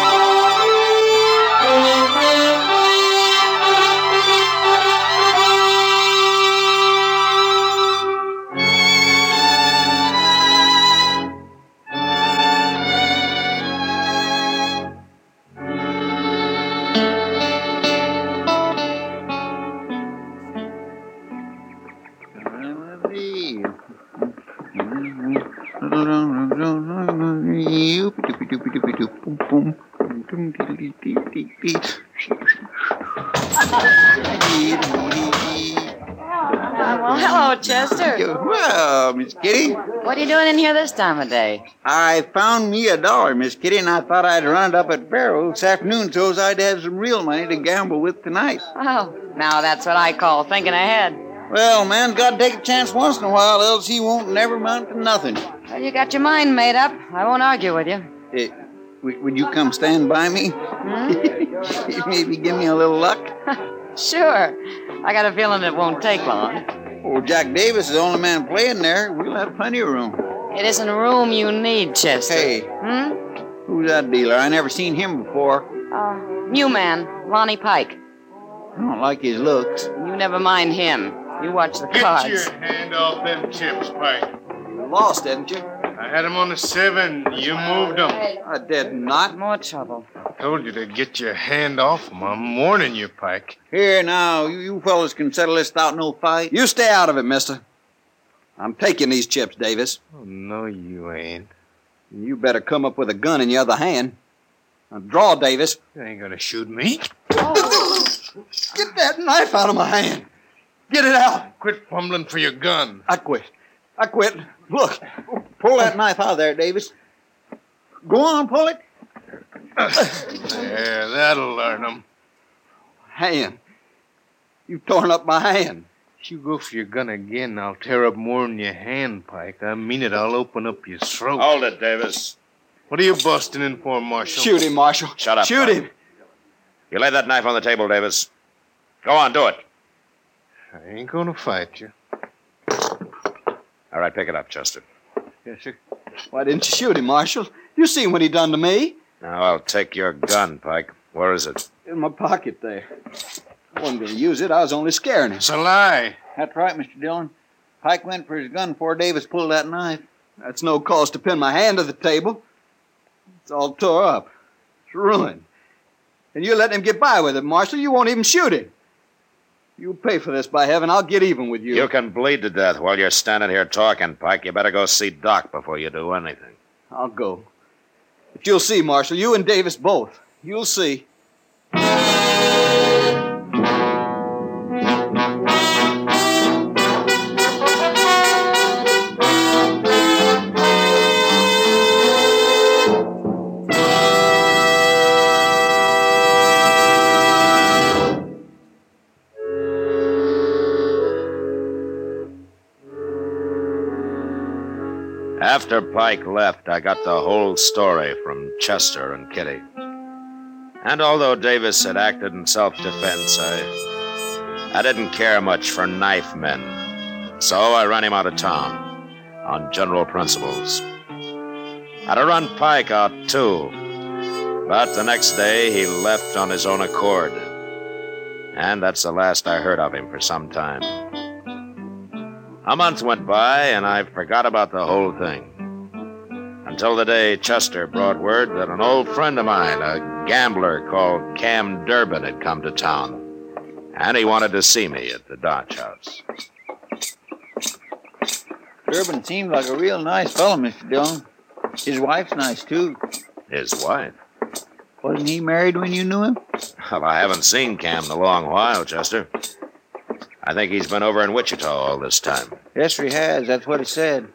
boom, boom, hello, Chester. Well, Miss Kitty, What are you doing in here this time of day? I found me a dollar, Miss Kitty, and I thought I'd run it up at faro this afternoon so's I'd have some real money to gamble with tonight. Oh, now that's what I call thinking ahead. Well, man's got to take a chance once in a while, else he won't never amount to nothing. Well, you got your mind made up. I won't argue with you. Eh, would you come stand by me? Hmm? Maybe give me a little luck? Sure. I got a feeling it won't take long. Oh, Jack Davis is the only man playing there. We'll have plenty of room. It isn't room you need, Chester. Hey, Hmm? who's that dealer? I never seen him before. Uh, new man, Ronnie Pike. I don't like his looks. You never mind him. You watch the Get cards. your hand off them chips, Pike. You lost, didn't you? I had them on the seven. You moved them. I did not. More trouble. Told you to get your hand off them. I'm warning you, Pike. Here now, you, you fellas can settle this without no fight. You stay out of it, mister. I'm taking these chips, Davis. Oh, no, you ain't. You better come up with a gun in your other hand. Now draw, Davis. You ain't gonna shoot me. Get that knife out of my hand. Get it out. Quit fumbling for your gun. I quit. I quit. Look, pull that knife out of there, Davis. Go on, pull it. There, that'll learn them. Hand. You've torn up my hand. If you go for your gun again, I'll tear up more than your hand, Pike. I mean it. I'll open up your throat. Hold it, Davis. What are you busting in for, Marshal? Shoot him, Marshal. Shut up. Shoot Pike. him. You lay that knife on the table, Davis. Go on, do it. I ain't gonna fight you. All right, pick it up, Chester. Yes, sir. Why didn't you shoot him, Marshal? You seen what he done to me? Now I'll take your gun, Pike. Where is it? In my pocket there. I wasn't going to use it. I was only scaring him. It's a lie. That's right, Mr. Dillon. Pike went for his gun before Davis pulled that knife. That's no cause to pin my hand to the table. It's all tore up. It's ruined. And you let him get by with it, Marshal. You won't even shoot him. You pay for this, by heaven. I'll get even with you. You can bleed to death while you're standing here talking, Pike. You better go see Doc before you do anything. I'll go. But you'll see, Marshal. You and Davis both. You'll see. After Pike left, I got the whole story from Chester and Kitty. And although Davis had acted in self defense, I, I didn't care much for knife men. So I ran him out of town on general principles. I'd have run Pike out too, but the next day he left on his own accord. And that's the last I heard of him for some time. A month went by, and I forgot about the whole thing. Until the day Chester brought word that an old friend of mine, a gambler called Cam Durbin, had come to town. And he wanted to see me at the Dodge House. Durbin seemed like a real nice fellow, Mr. Dillon. His wife's nice, too. His wife? Wasn't he married when you knew him? Well, I haven't seen Cam in a long while, Chester. I think he's been over in Wichita all this time. Yes, he has. That's what he said.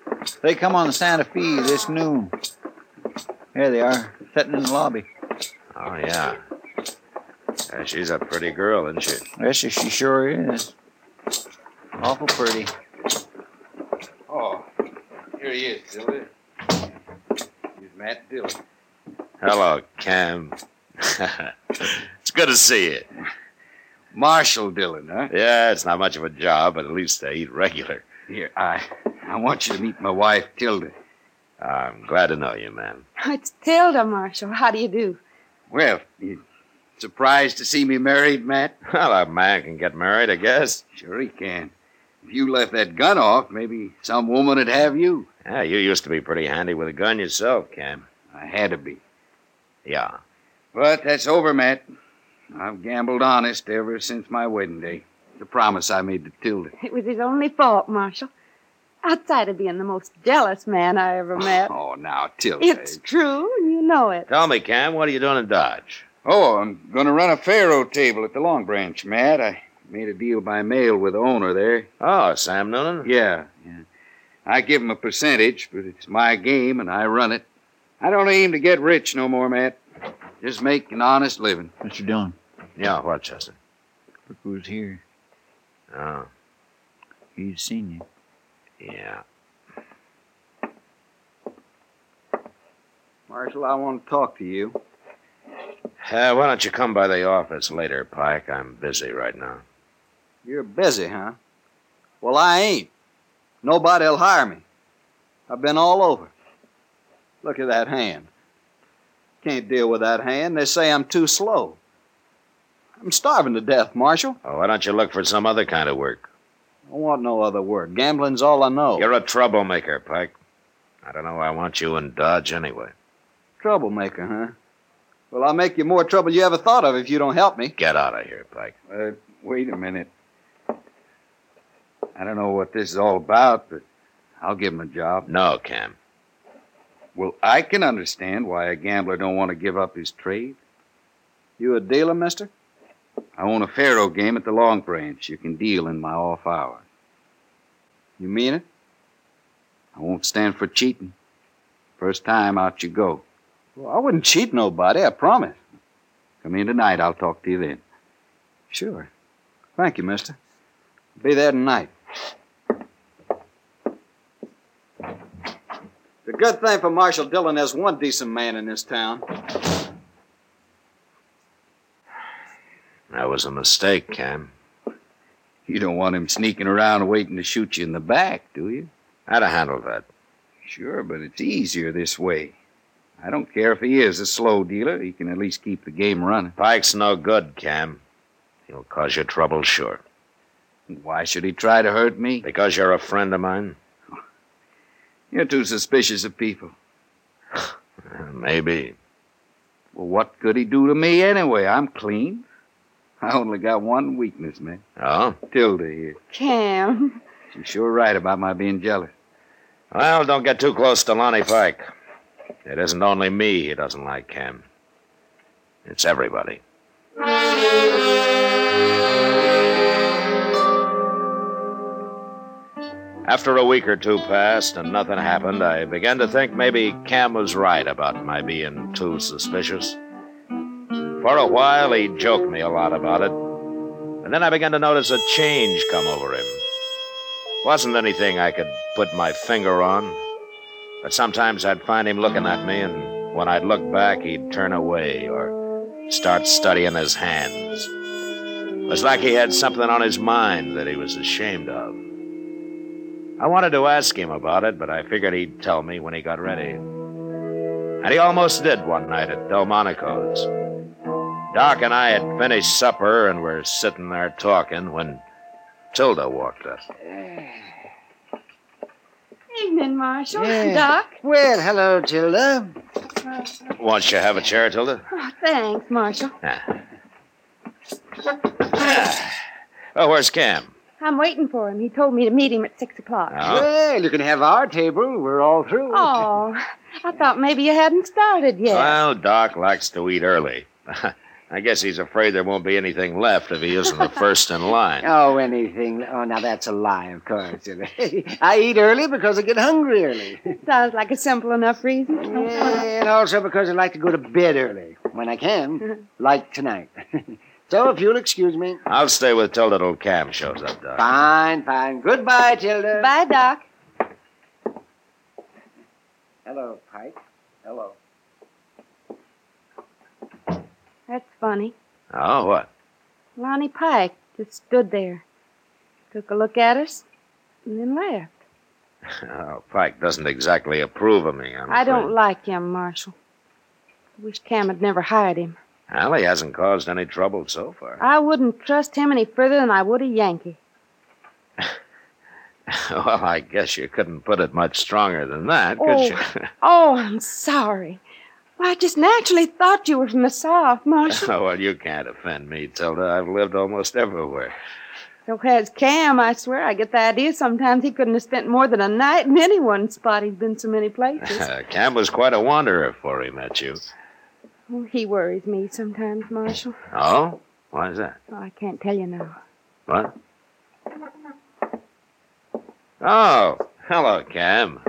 They come on the Santa Fe this noon. There they are, sitting in the lobby. Oh, yeah. Yeah, she's a pretty girl, isn't she? Yes, she sure is. Awful pretty. Oh, here he is, Dillon. He's Matt Dillon. Hello, Cam. it's good to see you. Marshal Dillon, huh? Yeah, it's not much of a job, but at least I eat regular. Here, I I want you to meet my wife, Tilda. I'm glad to know you, man. It's uh, Tilda, Marshal. How do you do? Well, you surprised to see me married, Matt? Well, a man can get married, I guess. Sure he can. If you left that gun off, maybe some woman would have you. Yeah, you used to be pretty handy with a gun yourself, Cam. I had to be. Yeah. But that's over, Matt. I've gambled honest ever since my wedding day. The promise I made to Tilda. It was his only fault, Marshal. Outside of being the most jealous man I ever met. Oh, now, Tilda. It's true, and you know it. Tell me, Cam, what are you doing in Dodge? Oh, I'm going to run a faro table at the Long Branch, Matt. I made a deal by mail with the owner there. Oh, Sam Noonan? Yeah, yeah. I give him a percentage, but it's my game and I run it. I don't aim to get rich no more, Matt. Just make an honest living. What you doing? Yeah, what, Chester? Look who's here. Oh, He's seen you. yeah. Marshal, I want to talk to you. Uh, why don't you come by the office later, Pike? I'm busy right now. You're busy, huh? Well, I ain't. Nobody'll hire me. I've been all over. Look at that hand. Can't deal with that hand. They say I'm too slow. I'm starving to death, Marshal. Oh, why don't you look for some other kind of work? I want no other work. Gambling's all I know. You're a troublemaker, Pike. I don't know why I want you in Dodge anyway. Troublemaker, huh? Well, I'll make you more trouble you ever thought of if you don't help me. Get out of here, Pike. Uh, wait a minute. I don't know what this is all about, but I'll give him a job. No, Cam. Well, I can understand why a gambler don't want to give up his trade. You a dealer, mister? I own a faro game at the Long Branch. You can deal in my off hours. You mean it? I won't stand for cheating. First time, out you go. Well, I wouldn't cheat nobody, I promise. Come in tonight. I'll talk to you then. Sure. Thank you, mister. Be there tonight. The good thing for Marshal Dillon, there's one decent man in this town. That was a mistake, Cam. You don't want him sneaking around waiting to shoot you in the back, do you? How'd I handle that? Sure, but it's easier this way. I don't care if he is a slow dealer. He can at least keep the game running. Pike's no good, Cam. He'll cause you trouble, sure. Why should he try to hurt me? Because you're a friend of mine? You're too suspicious of people. Maybe. Well, what could he do to me anyway? I'm clean. I only got one weakness, man. Oh? Tilda here. Cam. She's sure right about my being jealous. Well, don't get too close to Lonnie Pike. It isn't only me he doesn't like, Cam. It's everybody. After a week or two passed and nothing happened, I began to think maybe Cam was right about my being too suspicious. For a while, he joked me a lot about it. And then I began to notice a change come over him. Wasn't anything I could put my finger on. But sometimes I'd find him looking at me, and when I'd look back, he'd turn away or start studying his hands. It was like he had something on his mind that he was ashamed of. I wanted to ask him about it, but I figured he'd tell me when he got ready. And he almost did one night at Delmonico's. Doc and I had finished supper and were sitting there talking when Tilda walked up. Evening, Marshal. Yeah. Doc. Well, hello, Tilda. Won't you have a chair, Tilda? Oh, thanks, Marshal. Ah. Oh, where's Cam? I'm waiting for him. He told me to meet him at six o'clock. Oh. Well, you can have our table. We're all through. Oh, I thought maybe you hadn't started yet. Well, Doc likes to eat early. I guess he's afraid there won't be anything left if he isn't the first in line. Oh, anything. Oh, now that's a lie, of course. I eat early because I get hungry early. Sounds like a simple enough reason. Yeah, and also because I like to go to bed early when I can, like tonight. so if you'll excuse me. I'll stay with Tilda till Cam shows up, Doc. Fine, fine. Goodbye, Tilda. Bye, Doc. Hello, Pike. Hello. That's funny. Oh, what? Lonnie Pike just stood there, took a look at us, and then left. Oh, Pike doesn't exactly approve of me. I'm I don't like him, Marshal. I wish Cam had never hired him. Well, he hasn't caused any trouble so far. I wouldn't trust him any further than I would a Yankee. well, I guess you couldn't put it much stronger than that, could Oh, you? oh, I'm sorry. Well, I just naturally thought you were from the South, Marshal. oh, well, you can't offend me, Tilda. I've lived almost everywhere. So has Cam, I swear. I get the idea sometimes he couldn't have spent more than a night in any one spot. He's been so many places. Cam was quite a wanderer before he met you. Oh, he worries me sometimes, Marshal. Oh? Why is that? Oh, I can't tell you now. What? Oh, hello, Cam.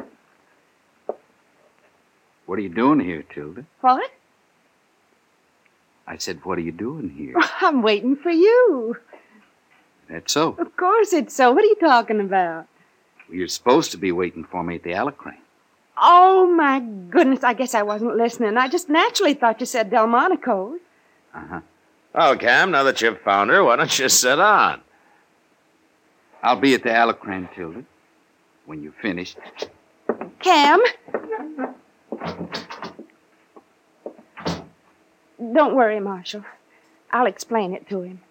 What are you doing here, Tilda? What? I said, what are you doing here? I'm waiting for you. That's so. Of course it's so. What are you talking about? You're supposed to be waiting for me at the Alacrane. Oh, my goodness. I guess I wasn't listening. I just naturally thought you said Delmonico's. Uh-huh. Oh, Cam, now that you've found her, why don't you sit on? I'll be at the Alacrane, Tilda, when you're finished. Cam? Don't worry, Marshal. I'll explain it to him.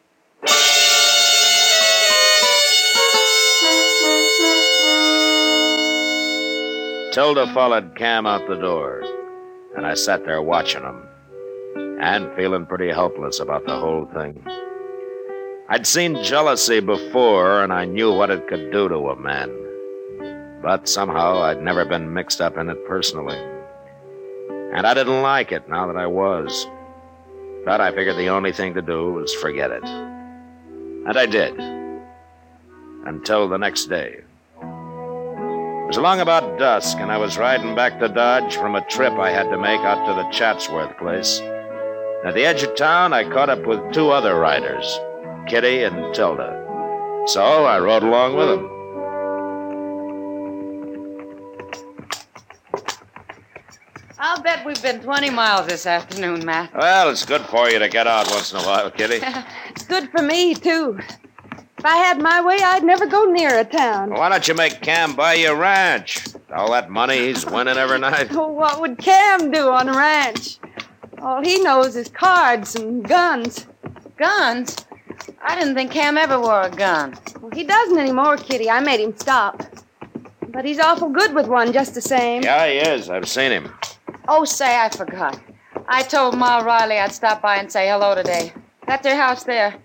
Tilda followed Cam out the door, and I sat there watching him and feeling pretty helpless about the whole thing. I'd seen jealousy before, and I knew what it could do to a man. But somehow I'd never been mixed up in it personally. And I didn't like it now that I was. But I figured the only thing to do was forget it. And I did. Until the next day. It was along about dusk, and I was riding back to Dodge from a trip I had to make out to the Chatsworth place. At the edge of town, I caught up with two other riders, Kitty and Tilda. So I rode along with them. I'll bet we've been 20 miles this afternoon, Matt. Well, it's good for you to get out once in a while, Kitty. It's good for me, too. If I had my way, I'd never go near a town. Why don't you make Cam buy you a ranch? All that money he's winning every night. Oh, what would Cam do on a ranch? All he knows is cards and guns. Guns? I didn't think Cam ever wore a gun. Well, he doesn't anymore, Kitty. I made him stop. But he's awful good with one just the same. Yeah, he is. I've seen him. Oh, say, I forgot. I told Ma Riley I'd stop by and say hello today. That's their house there.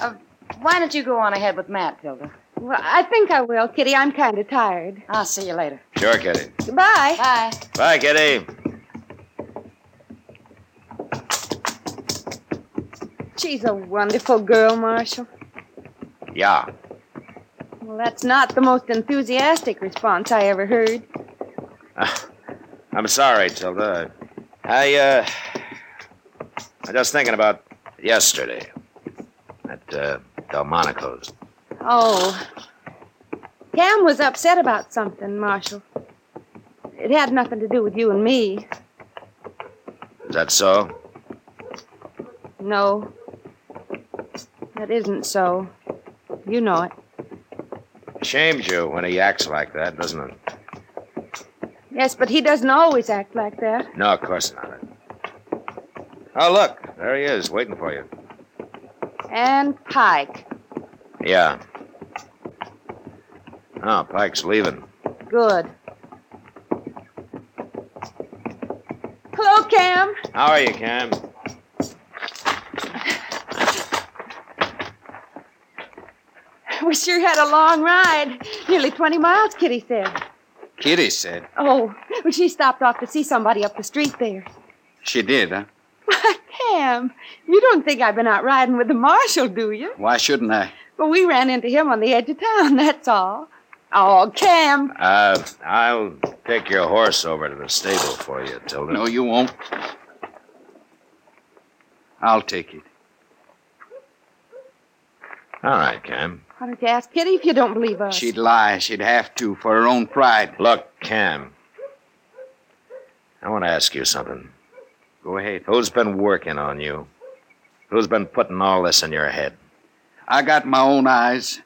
Uh, why don't you go on ahead with Matt, Tilda? Well, I think I will, Kitty. I'm kind of tired. I'll see you later. Sure, Kitty. Goodbye. Bye. Bye, Kitty. She's a wonderful girl, Marshal. Yeah. Well, that's not the most enthusiastic response I ever heard. I'm sorry, Tilda. I, uh. I'm just thinking about yesterday at uh, Delmonico's. Oh. Cam was upset about something, Marshal. It had nothing to do with you and me. Is that so? No. That isn't so. You know it. Shames you when he acts like that, doesn't it? Yes, but he doesn't always act like that. No, of course not. Oh, look. There he is, waiting for you. And Pike. Yeah. Oh, Pike's leaving. Good. Hello, Cam. How are you, Cam? We sure had a long ride. Nearly 20 miles, Kitty said. Kitty said. Oh, well, she stopped off to see somebody up the street there. She did, huh? Cam, you don't think I've been out riding with the marshal, do you? Why shouldn't I? Well, we ran into him on the edge of town, that's all. Oh, Cam. Uh, I'll take your horse over to the stable for you, Tilda. No, you won't. I'll take it. All right, Cam. Why don't you ask Kitty if you don't believe us? She'd lie. She'd have to for her own pride. Look, Cam. I want to ask you something. Go ahead. Who's been working on you? Who's been putting all this in your head? I got my own eyes.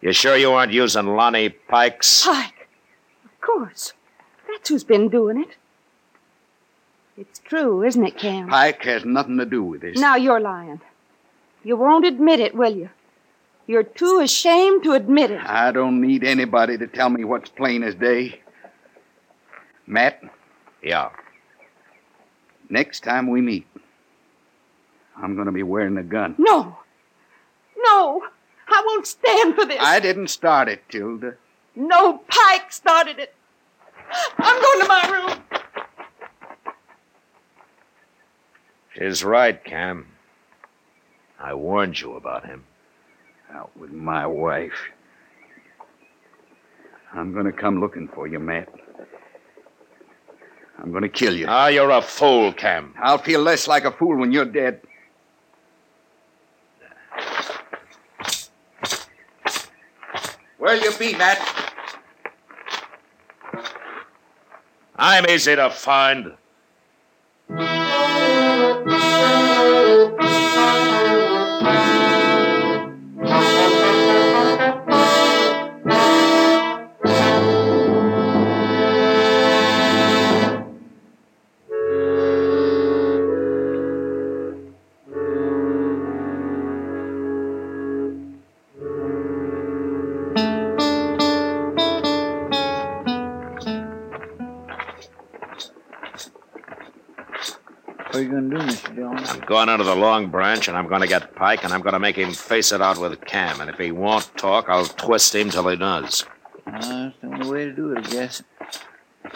You sure you aren't using Lonnie Pike's? Pike. Of course. That's who's been doing it. It's true, isn't it, Cam? Pike has nothing to do with this. Now you're lying. You won't admit it, will you? You're too ashamed to admit it. I don't need anybody to tell me what's plain as day. Matt? Yeah. Next time we meet, I'm going to be wearing a gun. No. No. I won't stand for this. I didn't start it, Tilda. No, Pike started it. I'm going to my room. She's right, Cam. I warned you about him. Out with my wife. I'm going to come looking for you, Matt. I'm going to kill you. Ah, you're a fool, Cam. I'll feel less like a fool when you're dead. Where'll you be, Matt? I'm easy to find. I'm going under the long branch, and I'm going to get Pike, and I'm going to make him face it out with Cam. And if he won't talk, I'll twist him till he does. Uh, that's the only way to do it, I guess.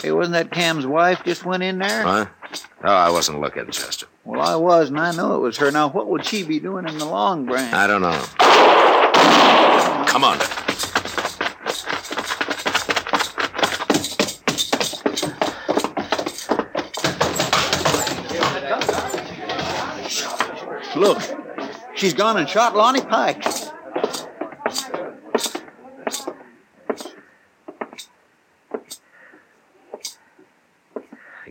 Hey, wasn't that Cam's wife just went in there? Huh? Oh, I wasn't looking, Chester. Well, I was, and I know it was her. Now, what would she be doing in the long branch? I don't know. Come on. Look, she's gone and shot Lonnie Pike.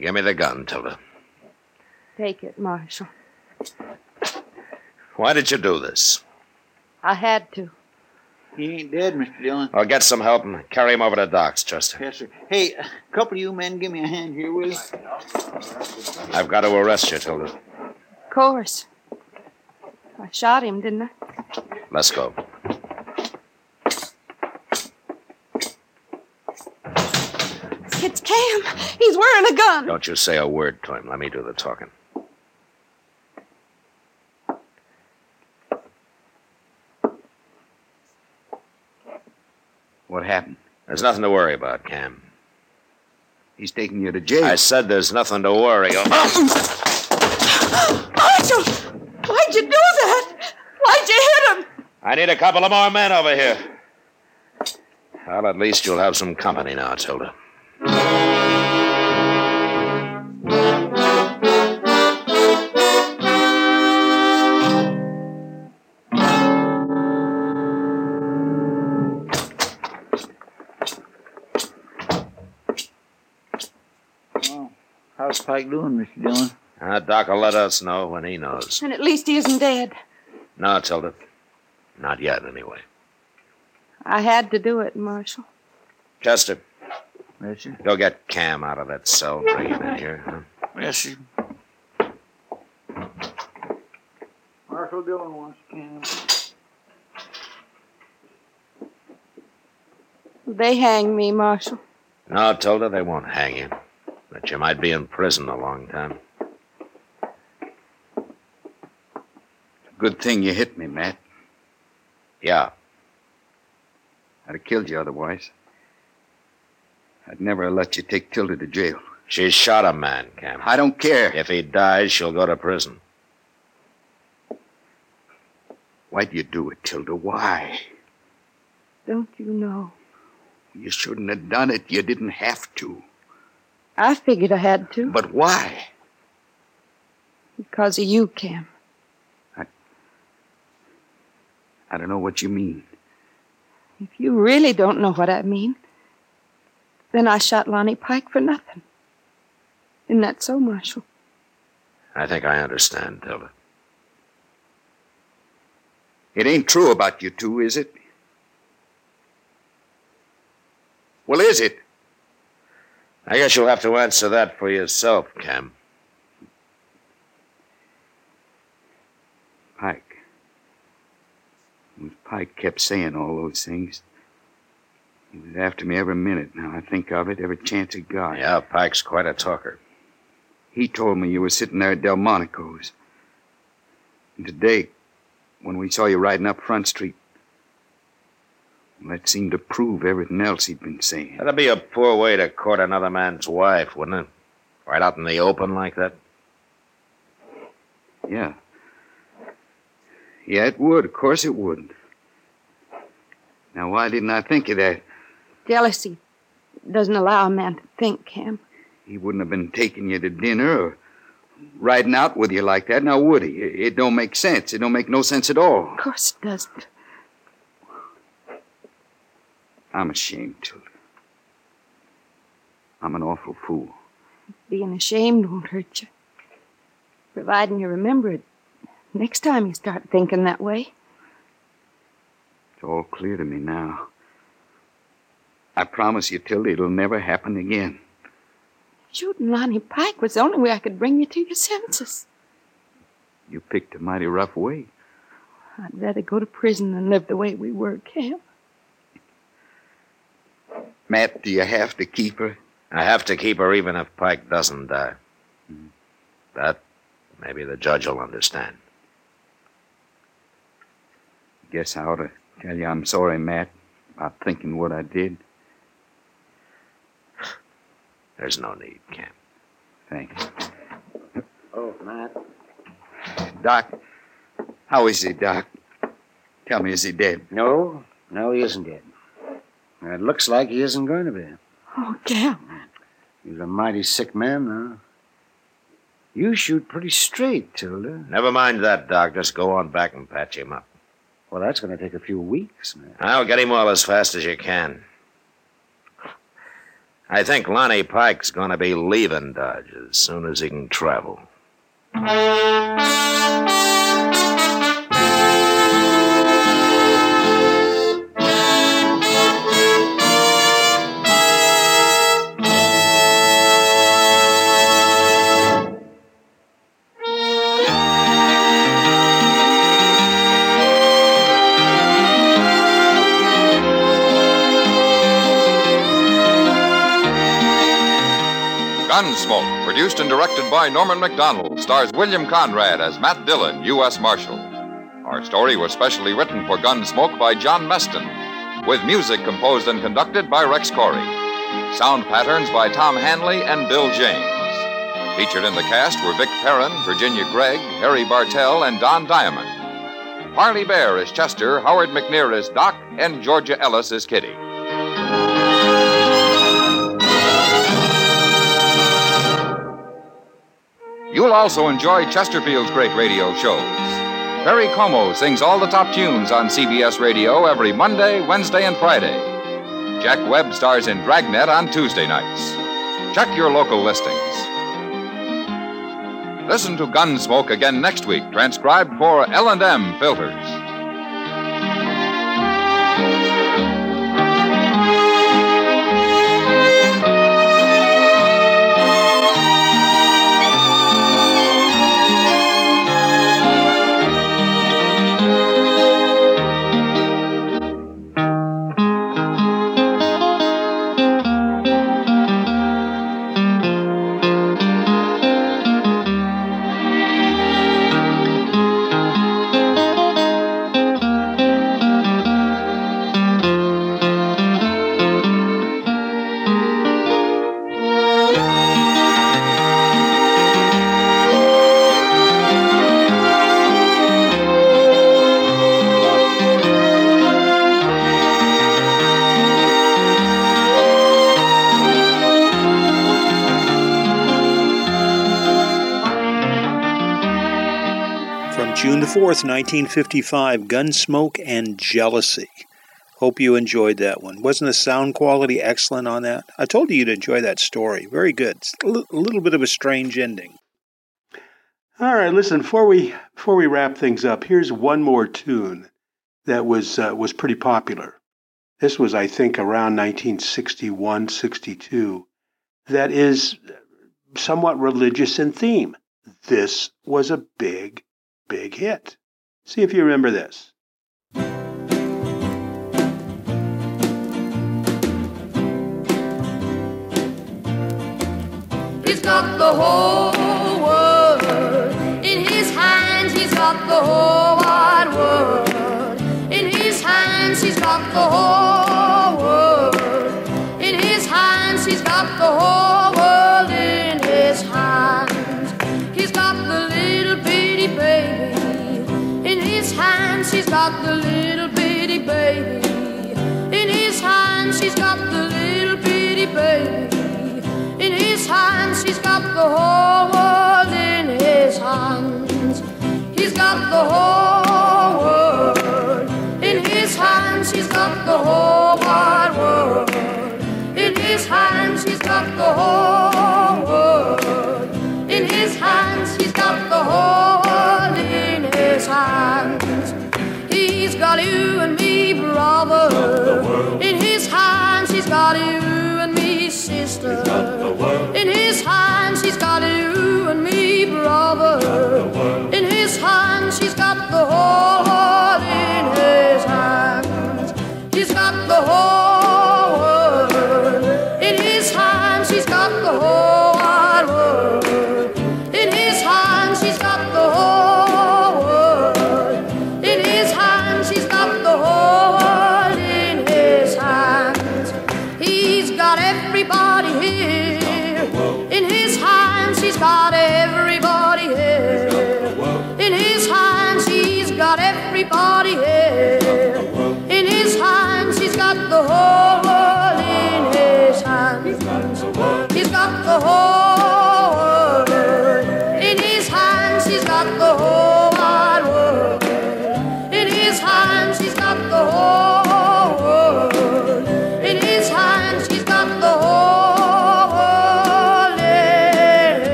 Give me the gun, Tilda. Take it, Marshal. Why did you do this? I had to. He ain't dead, Mr. Dillon. I'll get some help and carry him over to Doc's, Chester. Yes, sir. Hey, a couple of you men, give me a hand here, will you? I've got to arrest you, Tilda. Of course. I shot him, didn't I? Let's go. It's Cam. He's wearing a gun. Don't you say a word to him. Let me do the talking. What happened? There's nothing to worry about, Cam. He's taking you to jail. I said there's nothing to worry about. Oh, Marshal! Why'd you do that? Why'd you hit him? I need a couple of more men over here. Well, at least you'll have some company now, Tilda. How's Pike doing, Mr. Dillon? Uh, Doc will let us know when he knows. And at least he isn't dead. No, Tilda. Not yet, anyway. I had to do it, Marshal. Chester, Yes, sir. go get Cam out of that cell. Bring him in here. Huh? Yes, sir. Marshal Dillon wants Cam. They hang me, Marshal. No, Tilda, they won't hang you. But you might be in prison a long time. Good thing you hit me, Matt. Yeah. I'd have killed you otherwise. I'd never have let you take Tilda to jail. She shot a man, Cam. I don't care. If he dies, she'll go to prison. Why'd you do it, Tilda? Why? Don't you know? You shouldn't have done it. You didn't have to. I figured I had to. But why? Because of you, Cam. I don't know what you mean. If you really don't know what I mean, then I shot Lonnie Pike for nothing. Isn't that so, Marshal? I think I understand, Tilda. It ain't true about you two, is it? Well, is it? I guess you'll have to answer that for yourself, Cam. Pike. It was Pike kept saying all those things. He was after me every minute. Now I think of it, every chance he got. Yeah, Pike's quite a talker. He told me you were sitting there at Delmonico's. And today, when we saw you riding up Front Street, That seemed to prove everything else he'd been saying. That'd be a poor way to court another man's wife, wouldn't it? Right out in the open like that? Yeah. Yeah, it would. Of course it would. Now, why didn't I think of that? Jealousy doesn't allow a man to think, Cam. He wouldn't have been taking you to dinner or riding out with you like that, now would he? It don't make sense. It don't make no sense at all. Of course it doesn't. I'm ashamed, Tilda. I'm an awful fool. Being ashamed won't hurt you. Providing you remember it next time you start thinking that way. It's all clear to me now. I promise you, Tilda, it'll never happen again. Shooting Lonnie Pike was the only way I could bring you to your senses. You picked a mighty rough way. I'd rather go to prison than live the way we were, Cam. Matt, do you have to keep her? I have to keep her even if Pike doesn't die. Mm-hmm. That, maybe the judge will understand. Guess I ought to tell you I'm sorry, Matt, about thinking what I did. There's no need, Cam. Thanks. Oh, Matt. Doc, how is he, Doc? Tell me, is he dead? No, no, he isn't dead. It looks like he isn't going to be. Oh, Cam. He's a mighty sick man, though. You shoot pretty straight, Tilda. Never mind that, Doc. Just go on back and patch him up. Well, that's going to take a few weeks, man. I'll get him all as fast as you can. I think Lonnie Pike's going to be leaving Dodge as soon as he can travel. Directed by Norman Macdonnell, stars William Conrad as Matt Dillon, U.S. Marshal. Our story was specially written for Gunsmoke by John Meston, with music composed and conducted by Rex Koury. Sound patterns by Tom Hanley and Bill James. Featured in the cast were Vic Perrin, Virginia Gregg, Harry Bartell, and Don Diamond. Parley Baer is Chester, Howard McNear is Doc, and Georgia Ellis is Kitty. You'll also enjoy Chesterfield's great radio shows. Perry Como sings all the top tunes on CBS Radio every Monday, Wednesday, and Friday. Jack Webb stars in Dragnet on Tuesday nights. Check your local listings. Listen to Gunsmoke again next week, transcribed for L&M Filters. 4th, 1955, Gunsmoke and Jealousy. Hope you enjoyed that one. Wasn't the sound quality excellent on that? I told you you'd enjoy that story. Very good. A little bit of a strange ending. All right, listen. Before we before we wrap things up, here's one more tune that was uh, was pretty popular. This was, I think, around 1961, 62. That is somewhat religious in theme. This was a big, big hit. See if you remember this. He's got the whole world in his hands. He's got the whole wide world in his hands. He's got the whole she's got the little bitty baby. In his hand, she's got the little bitty baby. In his hands, she's got the whole world in his hands. He's got the whole got you and me, sister. In his hands, he's got you and me, brother. In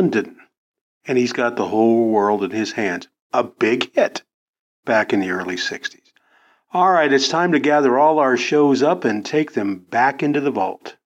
London, and he's got the whole world in his hands. A big hit back in the early 60s. All right, it's time to gather all our shows up and take them back into the vault.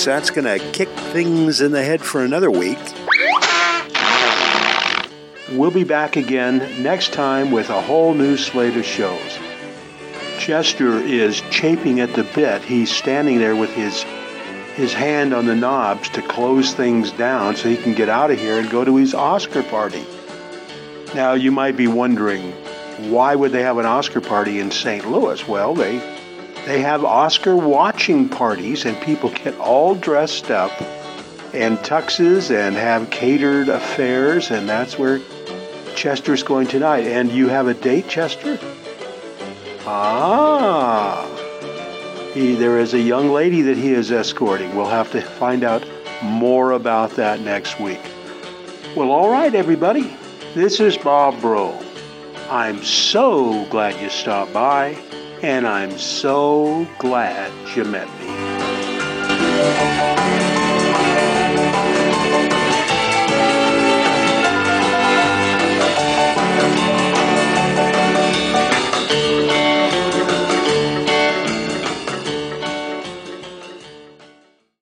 Folks, that's going to kick things in the head for another week. We'll be back again next time with a whole new slate of shows. Chester is chafing at the bit. He's standing there with his his hand on the knobs to close things down so he can get out of here and go to his Oscar party. Now, you might be wondering, why would they have an Oscar party in St. Louis? Well, they they have Oscar watching parties and people get all dressed up and tuxes and have catered affairs and that's where Chester's going tonight. And you have a date, Chester? Ah. He, there is a young lady that he is escorting. We'll have to find out more about that next week. Well, all right, everybody. This is Bob Bro. I'm so glad you stopped by, and I'm so glad you met me.